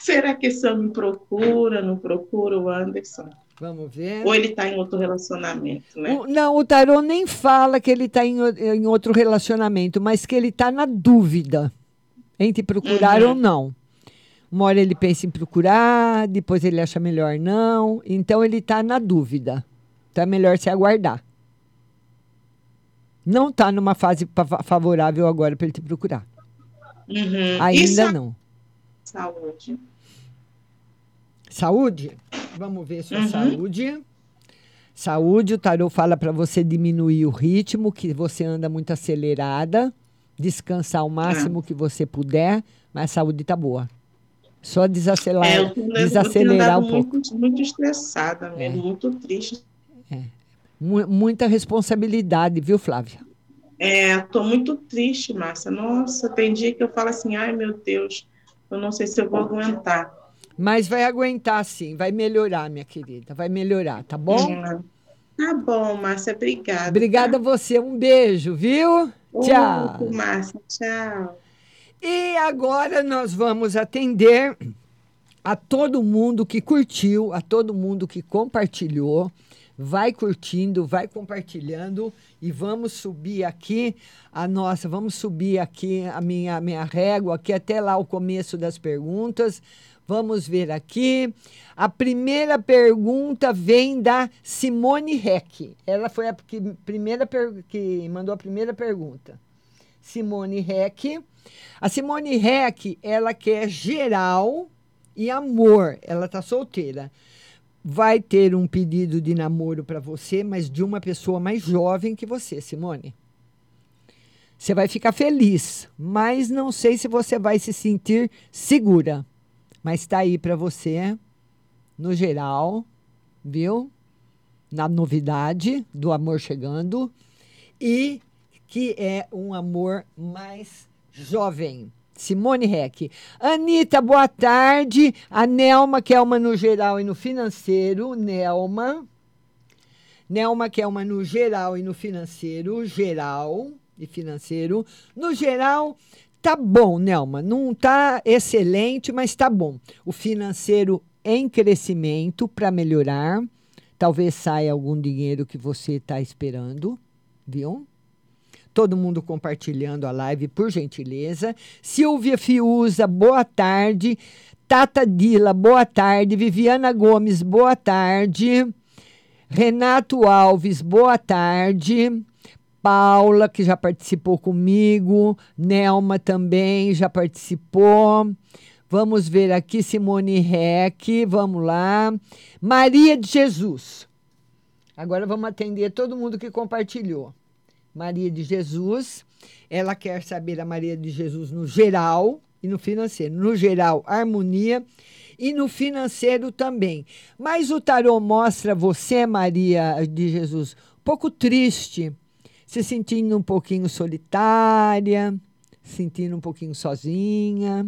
Será que esse homem procura, não procura o Anderson? Vamos ver. Ou ele está em outro relacionamento, né? O- não, o tarô nem fala que ele está em, em outro relacionamento, mas que ele está na dúvida entre procurar Uhum. ou não. Uma hora ele pensa em procurar, depois ele acha melhor não. Então ele está na dúvida. Então é melhor se aguardar. Não está numa fase favorável agora para ele te procurar. Uhum. Ainda sa- não. Saúde. Saúde? Vamos ver sua Uhum. saúde. Saúde, o tarô fala para você diminuir o ritmo, que você anda muito acelerada, descansar o máximo que você puder, mas a saúde tá boa. Só desacelerar, É, eu eu desacelerar andado um pouco. muito, muito estressada mesmo, É. muito triste. Mu- muita responsabilidade, viu, Flávia? É, tô muito triste, Márcia. Nossa, tem dia que eu falo assim, ai meu Deus, eu não sei se eu vou aguentar. Mas vai aguentar sim, vai melhorar, minha querida, vai melhorar, tá bom? Hum, Tá bom, Márcia, obrigada. Obrigada a você, um beijo, viu? Tchau. Outro, Márcia, tchau. E agora nós vamos atender a todo mundo que curtiu, a todo mundo que compartilhou. Vai curtindo, vai compartilhando e vamos subir aqui a nossa, vamos subir aqui a minha, minha régua aqui até lá o começo das perguntas. Vamos ver aqui. A primeira pergunta vem da Simone Heck. Ela foi a que, primeira que mandou a primeira pergunta. Simone Heck. A Simone Heck, ela quer geral e amor. Ela tá solteira. Vai ter um pedido de namoro para você, mas de uma pessoa mais jovem que você, Simone. Você vai ficar feliz, mas não sei se você vai se sentir segura. Mas está aí para você, no geral, viu? Na novidade do amor chegando e que é um amor mais jovem. Simone Heck. Anitta, boa tarde. A Nelma, que é uma no geral e no financeiro. Nelma. Nelma, que é uma no geral e no financeiro. Geral e financeiro. No geral, tá bom, Nelma. Não tá excelente, mas tá bom. O financeiro em crescimento para melhorar. Talvez saia algum dinheiro que você está esperando, viu? Todo mundo compartilhando a live, por gentileza. Silvia Fiuza, boa tarde. Tata Dila, boa tarde. Viviana Gomes, boa tarde. Renato Alves, boa tarde. Paula, que já participou comigo. Nelma também já participou. Vamos ver aqui, Simone Reck, vamos lá. Maria de Jesus. Agora vamos atender todo mundo que compartilhou. Maria de Jesus, ela quer saber a Maria de Jesus no geral e no financeiro. No geral, harmonia e no financeiro também. Mas o tarô mostra você, Maria de Jesus, um pouco triste, se sentindo um pouquinho solitária, sentindo um pouquinho sozinha,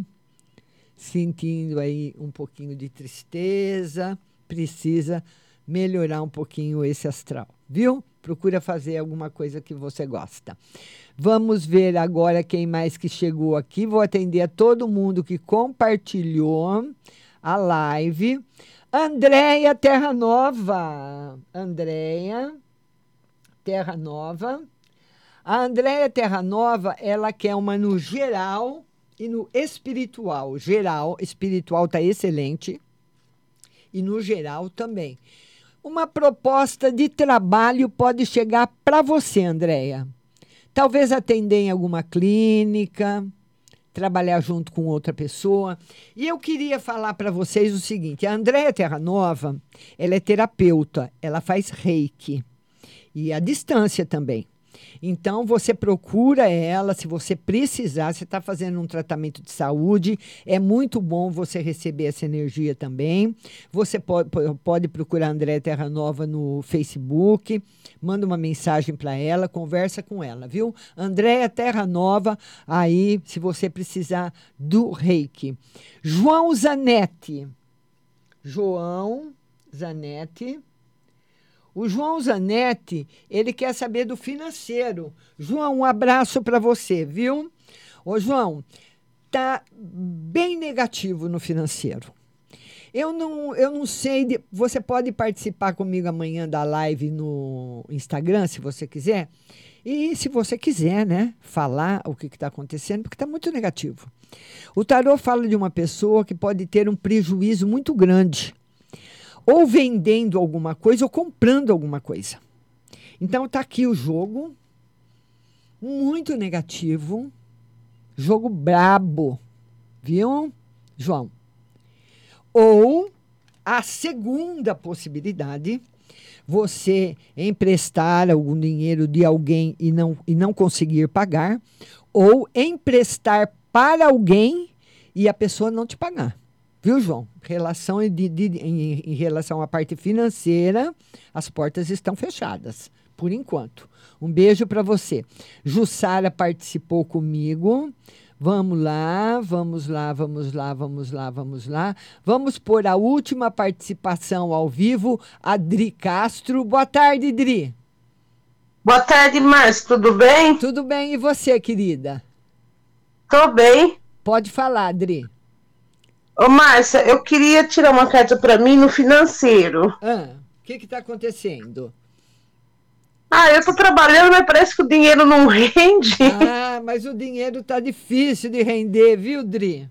sentindo aí um pouquinho de tristeza, precisa melhorar um pouquinho esse astral, viu? Procura fazer alguma coisa que você gosta. Vamos ver agora quem mais que chegou aqui. Vou atender a todo mundo que compartilhou a live. Andréia Terra Nova. Andréia Terra Nova. A Andréia Terra Nova, ela quer uma no geral e no espiritual. Geral, espiritual está excelente. E no geral também. Uma proposta de trabalho pode chegar para você, Andréia. Talvez atender em alguma clínica, trabalhar junto com outra pessoa. E eu queria falar para vocês o seguinte: a Andréia Terra Nova, ela é terapeuta, ela faz reiki e a distância também. Então, você procura ela, se você precisar, você está fazendo um tratamento de saúde, é muito bom você receber essa energia também. Você pode, pode procurar a André Terra Nova no Facebook, manda uma mensagem para ela, conversa com ela, viu? Andréia Terra Nova, aí, se você precisar do reiki. João Zanetti. João Zanetti. O João Zanetti, ele quer saber do financeiro. João, um abraço para você, viu? Ô, João, tá bem negativo no financeiro. Eu não, eu não sei. De, você pode participar comigo amanhã da live no Instagram, se você quiser. E se você quiser, né, falar o que está acontecendo, porque está muito negativo. O tarô fala de uma pessoa que pode ter um prejuízo muito grande ou vendendo alguma coisa ou comprando alguma coisa. Então está aqui o jogo, muito negativo, jogo brabo, viu, João? Ou a segunda possibilidade, você emprestar algum dinheiro de alguém e não, e não conseguir pagar, ou emprestar para alguém e a pessoa não te pagar. Viu, João? Relação de, de, em, em relação à parte financeira, as portas estão fechadas, por enquanto. Um beijo para você. Jussara participou comigo. Vamos lá, vamos lá, vamos lá, vamos lá, vamos lá. Vamos por a última participação ao vivo, Adri Castro. Boa tarde, Dri. Boa tarde, Márcio. Tudo bem? Tudo bem. E você, querida? Tô bem. Pode falar, Adri. Ô, Márcia, eu queria tirar uma carta para mim no financeiro. Ah, o que está acontecendo? Ah, eu estou trabalhando, mas parece que o dinheiro não rende. Ah, mas o dinheiro está difícil de render, viu, Dri?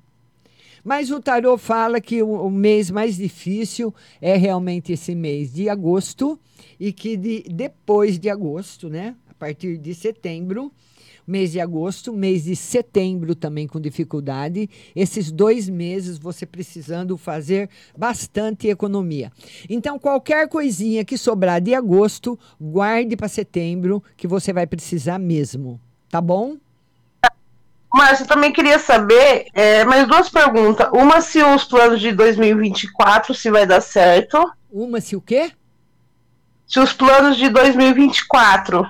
Mas o tarô fala que o, o, mês mais difícil é realmente esse mês de agosto e que de, depois de agosto, né, a partir de setembro, mês de agosto, mês de setembro também com dificuldade. Esses dois meses você precisando fazer bastante economia. Então, qualquer coisinha que sobrar de agosto, guarde para setembro, que você vai precisar mesmo. Tá bom? Mas eu também queria saber, é, mais duas perguntas. Uma, se os planos de 2024, se vai dar certo. Uma, se o quê? Se os planos de 2024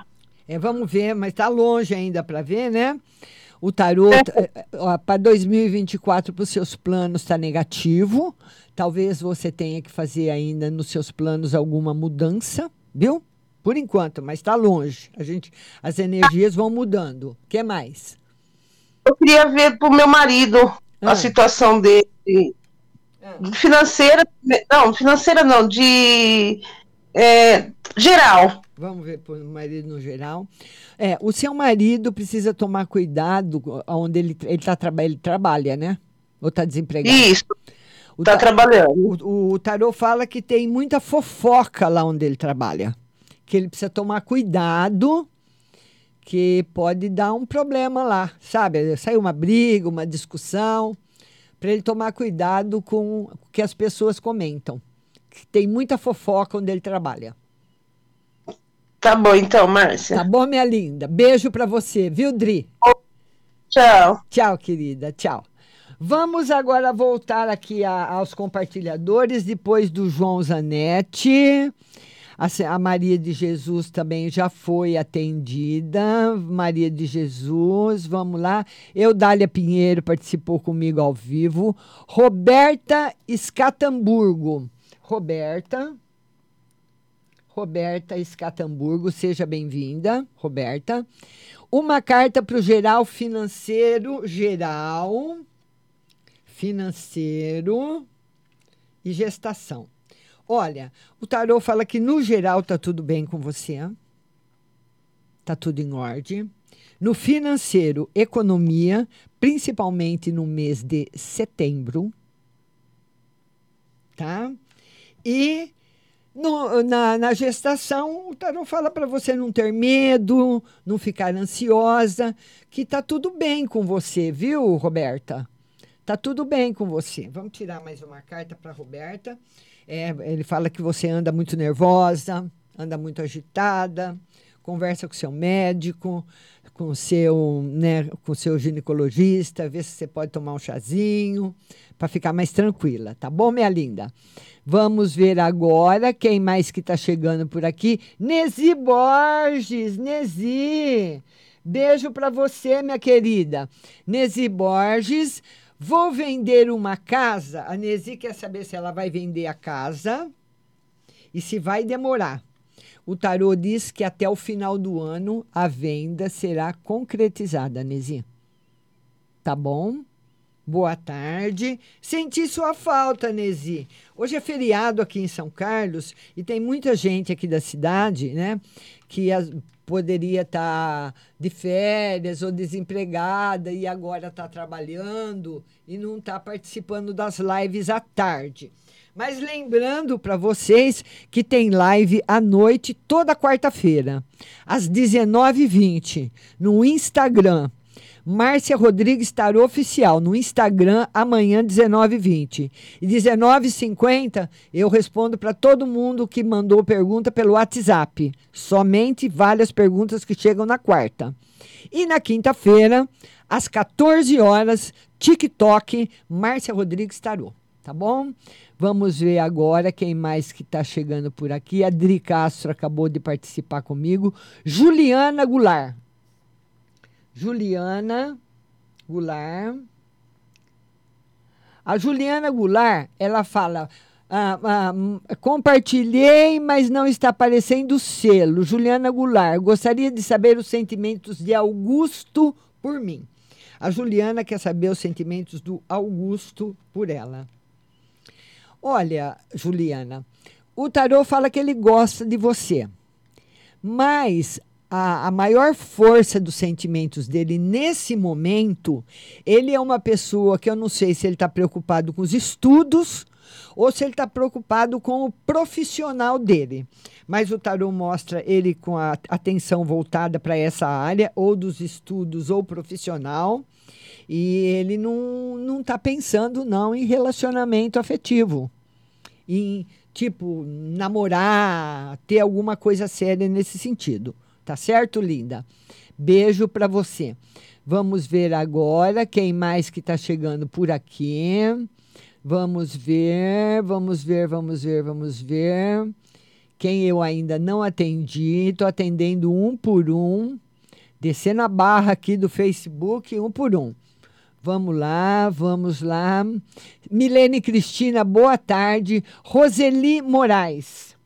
é, vamos ver, mas está longe ainda para ver, né? O tarô para 2024 para os seus planos está negativo. Talvez você tenha que fazer ainda nos seus planos alguma mudança, viu? Por enquanto, mas está longe. A gente, as energias vão mudando. O que mais? Eu queria ver para o meu marido ah. a situação dele ah. financeira, não, financeira não, de é, geral. Vamos ver para o marido no geral. É, o seu marido precisa tomar cuidado onde ele, ele, tá, ele trabalha, né? Ou está desempregado? Isso. Está trabalhando. O, o tarô fala que tem muita fofoca lá onde ele trabalha. Que ele precisa tomar cuidado, que pode dar um problema lá, sabe? Sair uma briga, uma discussão, para ele tomar cuidado com o que as pessoas comentam. Que tem muita fofoca onde ele trabalha. Tá bom, então, Márcia. Tá bom, minha linda. Beijo para você, viu, Dri? Tchau. Tchau, querida. Tchau. Vamos agora voltar aqui a, aos compartilhadores, depois do João Zanetti. A, a, Maria de Jesus também já foi atendida. Maria de Jesus, vamos lá. Eudália Pinheiro participou comigo ao vivo. Roberta Escatamburgo. Roberta. Roberta Escatamburgo, seja bem-vinda, Roberta. Uma carta para o geral financeiro, geral, financeiro e gestação. Olha, o tarô fala que no geral tá tudo bem com você. Tá tudo em ordem. No financeiro, economia, principalmente no mês de setembro. Tá? E no, na, na, gestação, o tarô fala para você não ter medo, não ficar ansiosa, que tá tudo bem com você, viu, Roberta? Tá tudo bem com você. Vamos tirar mais uma carta para Roberta. É, ele fala que você anda muito nervosa, anda muito agitada, conversa com seu médico, com seu, né, com seu ginecologista, vê se você pode tomar um chazinho para ficar mais tranquila, tá bom, minha linda? Vamos ver agora quem mais que está chegando por aqui. Nesi Borges, Nesi. Beijo para você, minha querida. Nesi Borges, vou vender uma casa. A Nesi quer saber se ela vai vender a casa e se vai demorar. O tarô diz que até o final do ano a venda será concretizada, Nesi. Tá bom? Boa tarde. Senti sua falta, Nesi. Hoje é feriado aqui em São Carlos e tem muita gente aqui da cidade, né? Que poderia estar tá de férias ou desempregada e agora está trabalhando e não está participando das lives à tarde. Mas lembrando para vocês que tem live à noite toda quarta-feira, às 19h20, no Instagram Márcia Rodrigues Tarô Oficial no Instagram amanhã 19h20. E 19h50 eu respondo para todo mundo que mandou pergunta pelo WhatsApp. Somente vale as perguntas que chegam na quarta. E na quinta-feira, às 14 horas, TikTok Márcia Rodrigues Tarô. Tá bom? Vamos ver agora quem mais que está chegando por aqui. Adri Castro acabou de participar comigo. Juliana Goulart. Juliana Goulart. A Juliana Goulart, ela fala. Ah, ah, compartilhei, mas não está aparecendo o selo. Juliana Goulart, gostaria de saber os sentimentos de Augusto por mim. A Juliana quer saber os sentimentos do Augusto por ela. Olha, Juliana, o tarô fala que ele gosta de você, mas a, a maior força dos sentimentos dele nesse momento, ele é uma pessoa que eu não sei se ele está preocupado com os estudos ou se ele está preocupado com o profissional dele. Mas o tarô mostra ele com a atenção voltada para essa área, ou dos estudos ou profissional. E ele não está pensando, não, em relacionamento afetivo. Em, tipo, namorar, ter alguma coisa séria nesse sentido. Tá certo, linda? Beijo para você. Vamos ver agora quem mais que está chegando por aqui. Vamos ver, vamos ver, vamos ver, vamos ver. Quem eu ainda não atendi, estou atendendo um por um. Descendo a barra aqui do Facebook, um por um. Vamos lá, vamos lá. Milene Cristina, boa tarde. Roseli Moraes.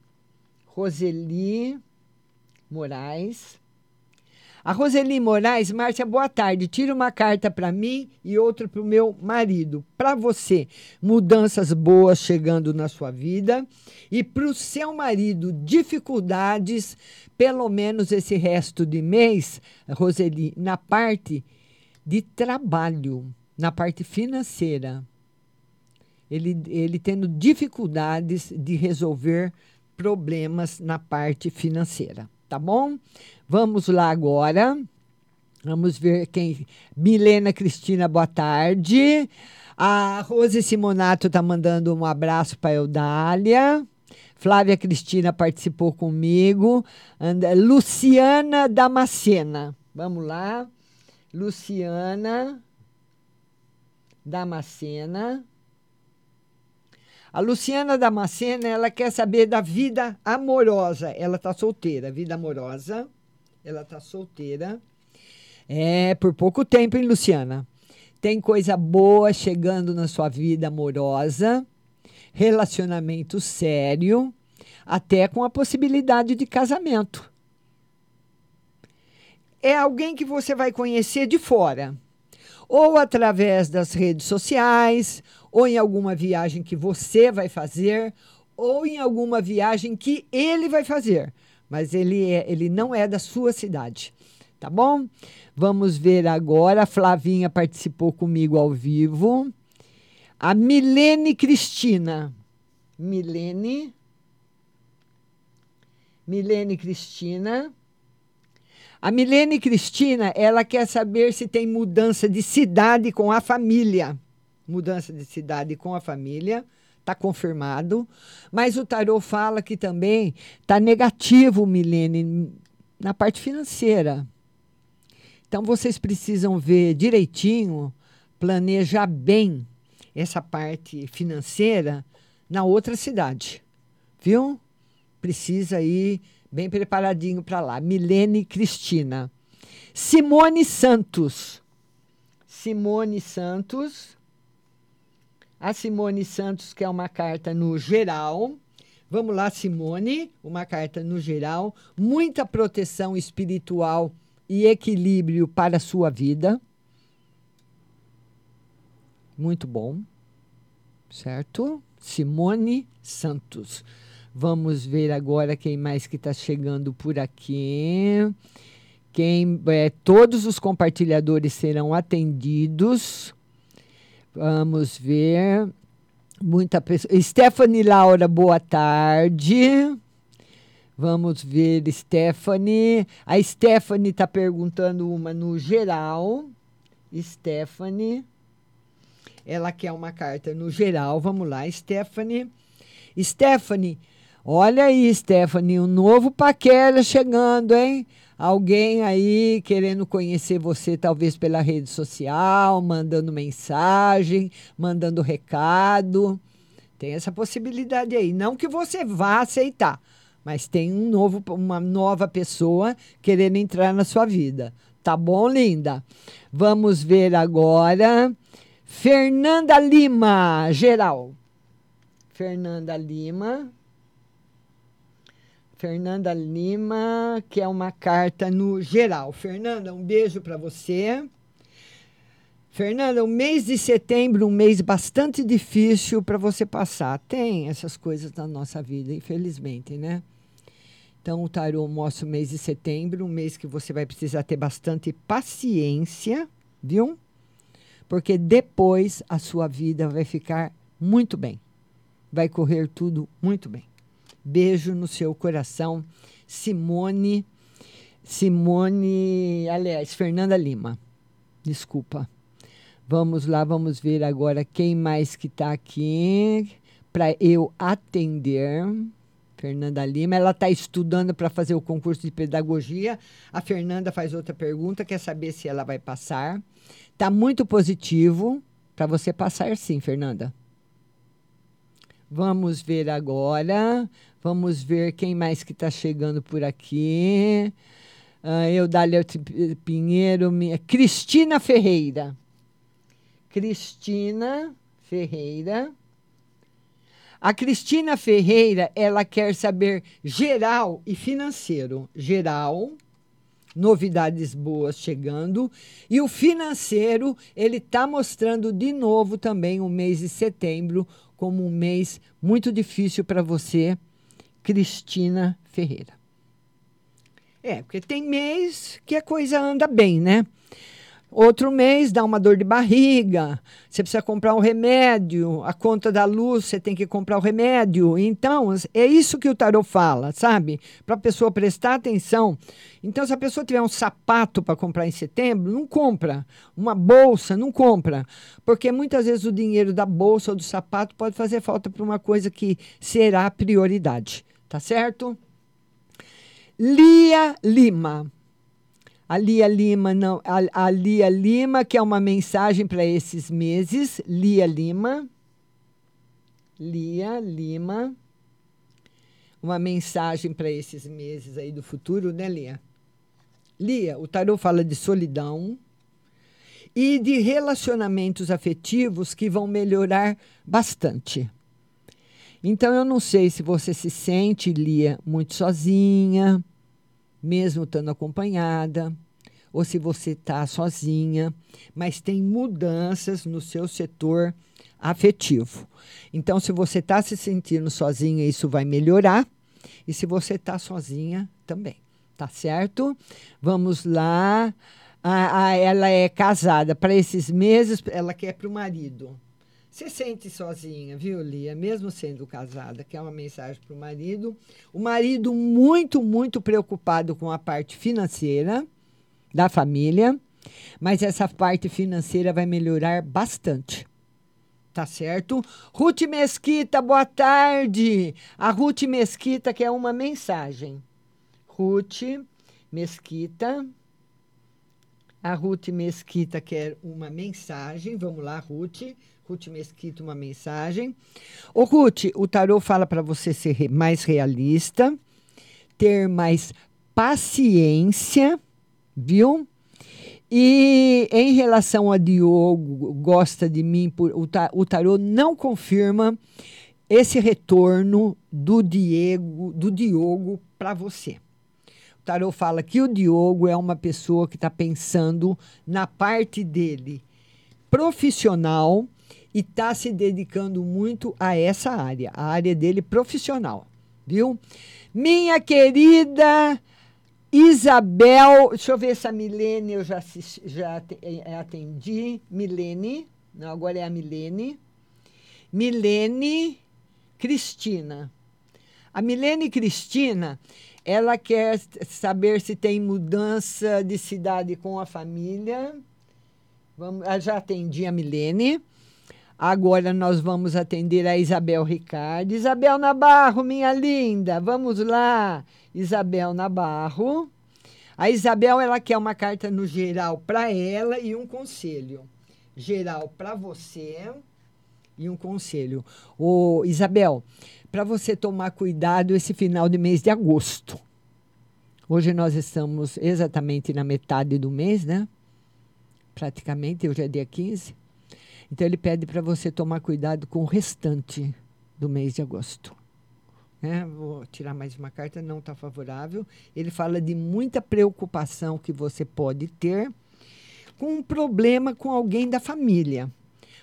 Roseli Moraes. A Roseli Moraes, Márcia, boa tarde. Tira uma carta para mim e outra para o meu marido. Para você, mudanças boas chegando na sua vida. E para o seu marido, dificuldades, pelo menos esse resto de mês, Roseli, na parte de trabalho, na parte financeira. Ele, ele tendo dificuldades de resolver problemas na parte financeira tá bom? Vamos lá agora. Vamos ver quem. Milena Cristina, boa tarde. A Rose Simonato está mandando um abraço para Eudália. Flávia Cristina participou comigo. And, Luciana Damascena. Vamos lá. Luciana Damascena. A Luciana Damascena, ela quer saber da vida amorosa. Ela está solteira, vida amorosa. Ela está solteira. É, por pouco tempo, hein, Luciana? Tem coisa boa chegando na sua vida amorosa, relacionamento sério. até com a possibilidade de casamento. É alguém que você vai conhecer de fora, ou através das redes sociais, ou em alguma viagem que você vai fazer, ou em alguma viagem que ele vai fazer, mas ele, é, ele não é da sua cidade. Tá bom? Vamos ver agora. A Flavinha participou comigo ao vivo. A Milene Cristina. Milene. Milene Cristina. A Milene Cristina, ela quer saber se tem mudança de cidade com a família. Mudança de cidade com a família está confirmado, mas o tarô fala que também está negativo, Milene, na parte financeira. Então vocês precisam ver direitinho, planejar bem essa parte financeira na outra cidade, viu? Precisa ir bem preparadinho para lá. Milene Cristina. Simone Santos. Simone Santos a Simone Santos, que é uma carta no geral. Vamos lá, Simone, uma carta no geral. Muita proteção espiritual e equilíbrio para a sua vida. Muito bom. Certo? Simone Santos. Vamos ver agora quem mais que está chegando por aqui. Quem, é, todos os compartilhadores serão atendidos. Vamos ver. Muita pessoa. Stephanie Laura, boa tarde. Vamos ver, Stephanie. A Stephanie está perguntando uma no geral. Stephanie. Ela quer uma carta no geral. Vamos lá, Stephanie. Stephanie, olha aí, Stephanie, um novo paquera chegando, hein? alguém aí querendo conhecer você, talvez pela rede social, mandando mensagem, mandando recado. Tem essa possibilidade aí. Não que você vá aceitar, mas tem um novo, uma nova pessoa querendo entrar na sua vida. Tá bom, linda? Vamos ver agora. Fernanda Lima, geral. Fernanda Lima. Fernanda Lima, que é uma carta no geral. Fernanda, um beijo para você. Fernanda, o mês de setembro, um mês bastante difícil para você passar. Tem essas coisas na nossa vida, infelizmente, né? Então, o tarô mostra o mês de setembro, um mês que você vai precisar ter bastante paciência, viu? Porque depois a sua vida vai ficar muito bem. Vai correr tudo muito bem. Beijo no seu coração. Simone. Simone, aliás, Fernanda Lima. Desculpa. Vamos lá, vamos ver agora quem mais que está aqui para eu atender. Fernanda Lima, ela está estudando para fazer o concurso de pedagogia. A Fernanda faz outra pergunta, quer saber se ela vai passar. Está muito positivo para você passar, sim, Fernanda. Vamos ver agora. Vamos ver quem mais que está chegando por aqui. Uh, Eudália Pinheiro, minha, Cristina Ferreira. Cristina Ferreira. A Cristina Ferreira, ela quer saber geral e financeiro. Geral, novidades boas chegando. E o financeiro, ele está mostrando de novo também o mês de setembro como um mês muito difícil para você Cristina Ferreira. É, porque tem mês que a coisa anda bem, né? Outro mês dá uma dor de barriga, você precisa comprar um remédio, a conta da luz você tem que comprar o remédio. Então, é isso que o tarot fala, sabe? Para a pessoa prestar atenção. Então, se a pessoa tiver um sapato para comprar em setembro, não compra. Uma bolsa, não compra. Porque muitas vezes o dinheiro da bolsa ou do sapato pode fazer falta para uma coisa que será prioridade. Tá certo? Lia Lima. A Lia Lima, não, a, a Lia Lima, que é uma mensagem para esses meses. Lia Lima. Lia Lima. Uma mensagem para esses meses aí do futuro, né, Lia? Lia, o tarot fala de solidão e de relacionamentos afetivos que vão melhorar bastante. Então eu não sei se você se sente, Lia, muito sozinha, mesmo estando acompanhada, ou se você está sozinha, mas tem mudanças no seu setor afetivo. Então, se você está se sentindo sozinha, isso vai melhorar. E se você está sozinha, também. Tá certo? Vamos lá. Ah, ah, ela é casada. Para esses meses, ela quer para o marido. Se sente sozinha, viu, Lia? Mesmo sendo casada, que é uma mensagem para o marido. O marido muito, muito preocupado com a parte financeira da família, mas essa parte financeira vai melhorar bastante. Tá certo? Ruth Mesquita, boa tarde. A Ruth Mesquita quer uma mensagem. Ruth Mesquita. A Ruth Mesquita quer uma mensagem. Vamos lá, Ruth. Ruth Mesquita, uma mensagem. Ô, Ruth, o tarô fala para você ser mais realista, ter mais paciência, viu? E em relação a Diogo, gosta de mim, por, o, o tarô não confirma esse retorno do Diego, do Diogo para você. O tarô fala que o Diogo é uma pessoa que está pensando na parte dele profissional e está se dedicando muito a essa área, a área dele profissional, viu? Minha querida Isabel, deixa eu ver se a Milene eu já, assisti, já é, atendi. Milene, não, agora é a Milene. Milene Cristina. A Milene Cristina, ela quer saber se tem mudança de cidade com a família. Vamos, já atendi a Milene. Agora nós vamos atender a Isabel Ricardo. Isabel Nabarro, minha linda, vamos lá. Isabel Nabarro. A Isabel ela quer uma carta no geral para ela e um conselho. Geral para você e um conselho. Ô, Isabel, para você tomar cuidado esse final de mês de agosto. Hoje nós estamos exatamente na metade do mês, né? Praticamente, hoje é dia 15. Então ele pede para você tomar cuidado com o restante do mês de agosto. Né? Vou tirar mais uma carta, não está favorável. Ele fala de muita preocupação que você pode ter com um problema com alguém da família.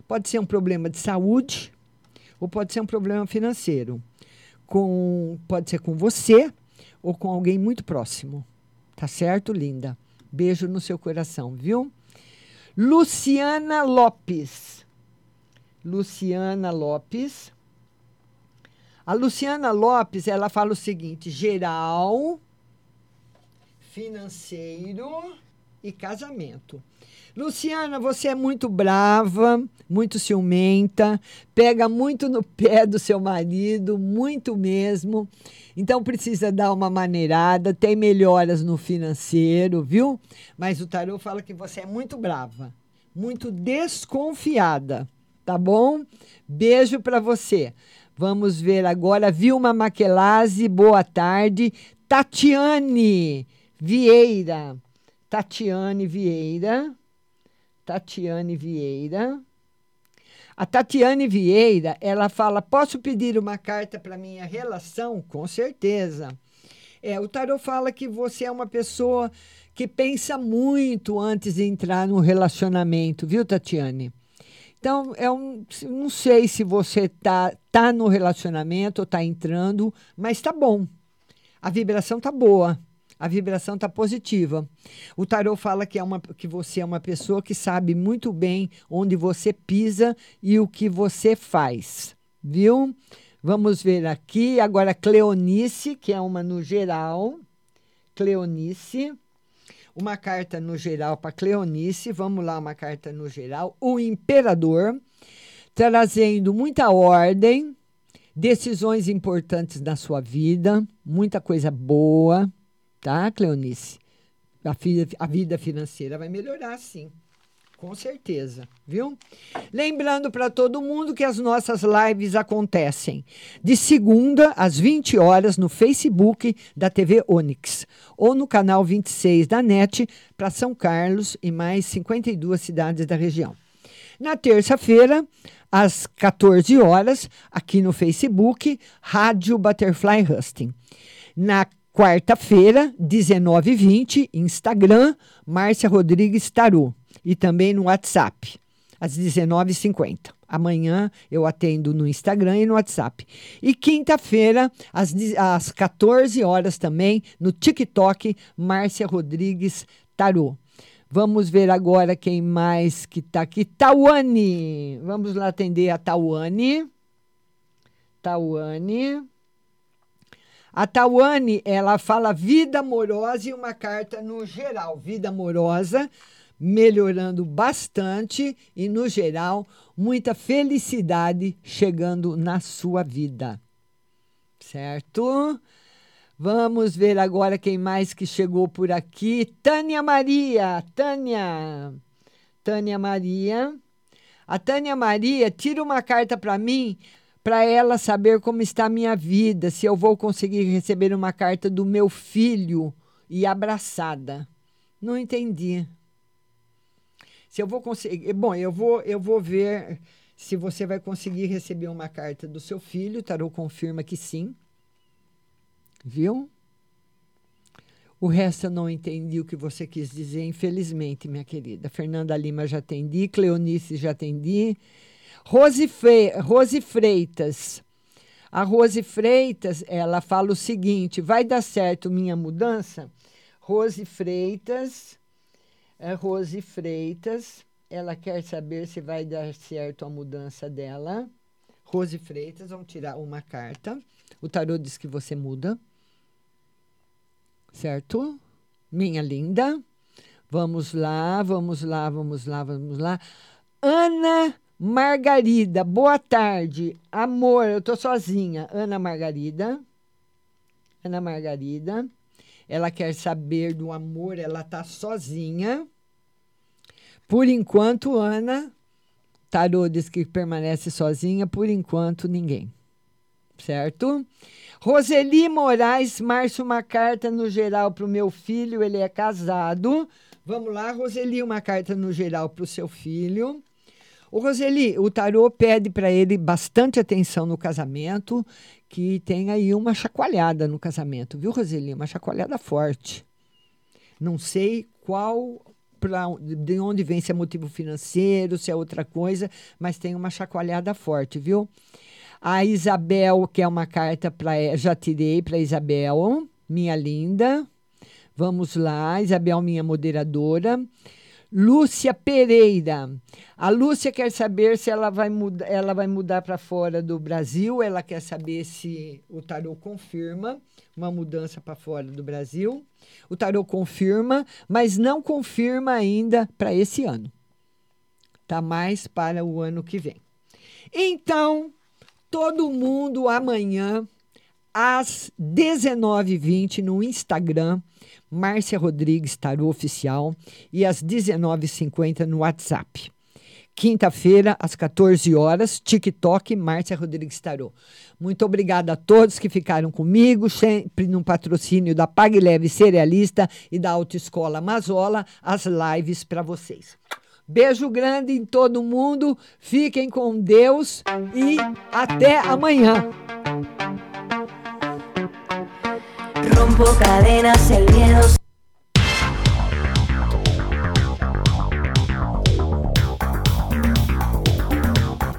Pode ser um problema de saúde ou pode ser um problema financeiro. Com, pode ser com você ou com alguém muito próximo. Tá certo, linda? Beijo no seu coração, viu? Luciana Lopes. Luciana Lopes. A Luciana Lopes, ela fala o seguinte: geral, financeiro e casamento. Luciana, você é muito brava, muito ciumenta, pega muito no pé do seu marido, muito mesmo. Então precisa dar uma maneirada, tem melhoras no financeiro, viu? Mas o tarô fala que você é muito brava, muito desconfiada, tá bom? Beijo para você. Vamos ver agora. Vilma Maquelazzi, boa tarde. Tatiane Vieira. Tatiane Vieira. Tatiane Vieira. A Tatiane Vieira, ela fala: posso pedir uma carta para minha relação? Com certeza. É, o tarot fala que você é uma pessoa que pensa muito antes de entrar no relacionamento, viu, Tatiane? Então, é um, não sei se você tá, tá no relacionamento ou tá entrando, mas tá bom. A vibração tá boa. A vibração tá positiva. O tarot fala que, é uma, que você é uma pessoa que sabe muito bem onde você pisa e o que você faz. Viu? Vamos ver aqui. Agora, Cleonice, que é uma no geral. Cleonice uma carta no geral para Cleonice. Vamos lá, uma carta no geral. O imperador, trazendo muita ordem, decisões importantes na sua vida, muita coisa boa, tá, Cleonice? A, a vida financeira vai melhorar, sim. Com certeza, viu? Lembrando para todo mundo que as nossas lives acontecem de segunda às 20 horas no Facebook da TV Onix ou no canal 26 da NET para São Carlos e mais 52 cidades da região. Na terça-feira, às 14 horas, aqui no Facebook, Rádio Butterfly Husting. Na quarta-feira, 19h20, Instagram, Márcia Rodrigues Taru. E também no WhatsApp, às 19h50. Amanhã eu atendo no Instagram e no WhatsApp. E quinta-feira, às, às 14 horas também, no TikTok, Márcia Rodrigues Tarô. Vamos ver agora quem mais que está aqui. Tawane. Vamos lá atender a Tawane. Tawane. A Tawane, ela fala vida amorosa e uma carta no geral. Vida amorosa, melhorando bastante e, no geral, muita felicidade chegando na sua vida. Certo? Vamos ver agora quem mais que chegou por aqui. Tânia Maria. Tânia. Tânia Maria. A Tânia Maria tira uma carta para mim, para ela saber como está a minha vida, se eu vou conseguir receber uma carta do meu filho e abraçada. Não entendi. Se eu vou conseguir, bom, eu vou eu vou ver se você vai conseguir receber uma carta do seu filho, tarô confirma que sim. Viu? O resto eu não entendi o que você quis dizer, infelizmente, minha querida. Fernanda Lima já atendi, Cleonice já atendi. Rose, Fe Rose Freitas. A Rose Freitas, ela fala o seguinte: vai dar certo minha mudança? Rose Freitas, é Rose Freitas, ela quer saber se vai dar certo a mudança dela. Rose Freitas, vamos tirar uma carta. O tarô diz que você muda certo? Minha linda. Vamos lá, vamos lá, vamos lá, vamos lá. Ana Margarida, boa tarde. Amor, eu tô sozinha. Ana Margarida. Ana Margarida. Ela quer saber do amor, ela tá sozinha. Por enquanto, Ana, Tarô diz que permanece sozinha, por enquanto, ninguém. Certo? Roseli Moraes, Márcio, uma carta no geral para o meu filho, ele é casado. Vamos lá, Roseli, uma carta no geral para o seu filho. O Roseli, o tarô pede para ele bastante atenção no casamento, que tem aí uma chacoalhada no casamento, viu, Roseli? Uma chacoalhada forte. Não sei qual, pra, de onde vem, se é motivo financeiro, se é outra coisa, mas tem uma chacoalhada forte, viu? A Isabel, que é uma carta para. Já tirei para Isabel, minha linda. Vamos lá, Isabel, minha moderadora. Lúcia Pereira. A Lúcia quer saber se ela vai, muda, ela vai mudar para fora do Brasil. Ela quer saber se o tarô confirma uma mudança para fora do Brasil. O tarô confirma, mas não confirma ainda para esse ano. Tá mais para o ano que vem. Então, todo mundo amanhã às 19h20 no Instagram, Márcia Rodrigues Tarô Oficial, e às 19h50 no WhatsApp. Quinta-feira, às 14 horas, TikTok, Márcia Rodrigues Tarô. Muito obrigada a todos que ficaram comigo, sempre no patrocínio da Pague Leve Cerealista e da Autoescola Mazola, as lives para vocês. Beijo grande em todo mundo. Fiquem com Deus e até amanhã. Rompo cadenas, el miedo.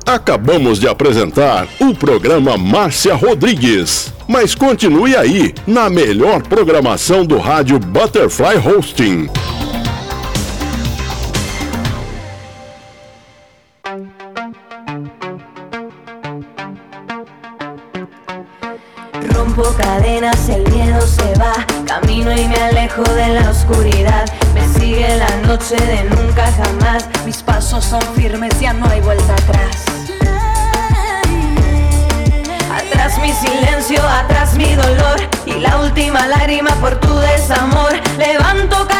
Acabamos de apresentar o programa Márcia Rodrigues. Mas continue aí, na melhor programação do rádio Butterfly Hosting. El miedo se va. Camino y me alejo de la oscuridad. Me sigue la noche de nunca jamás. Mis pasos son firmes, ya no hay vuelta atrás. Atrás mi silencio, atrás mi dolor y la última lágrima por tu desamor. Levanto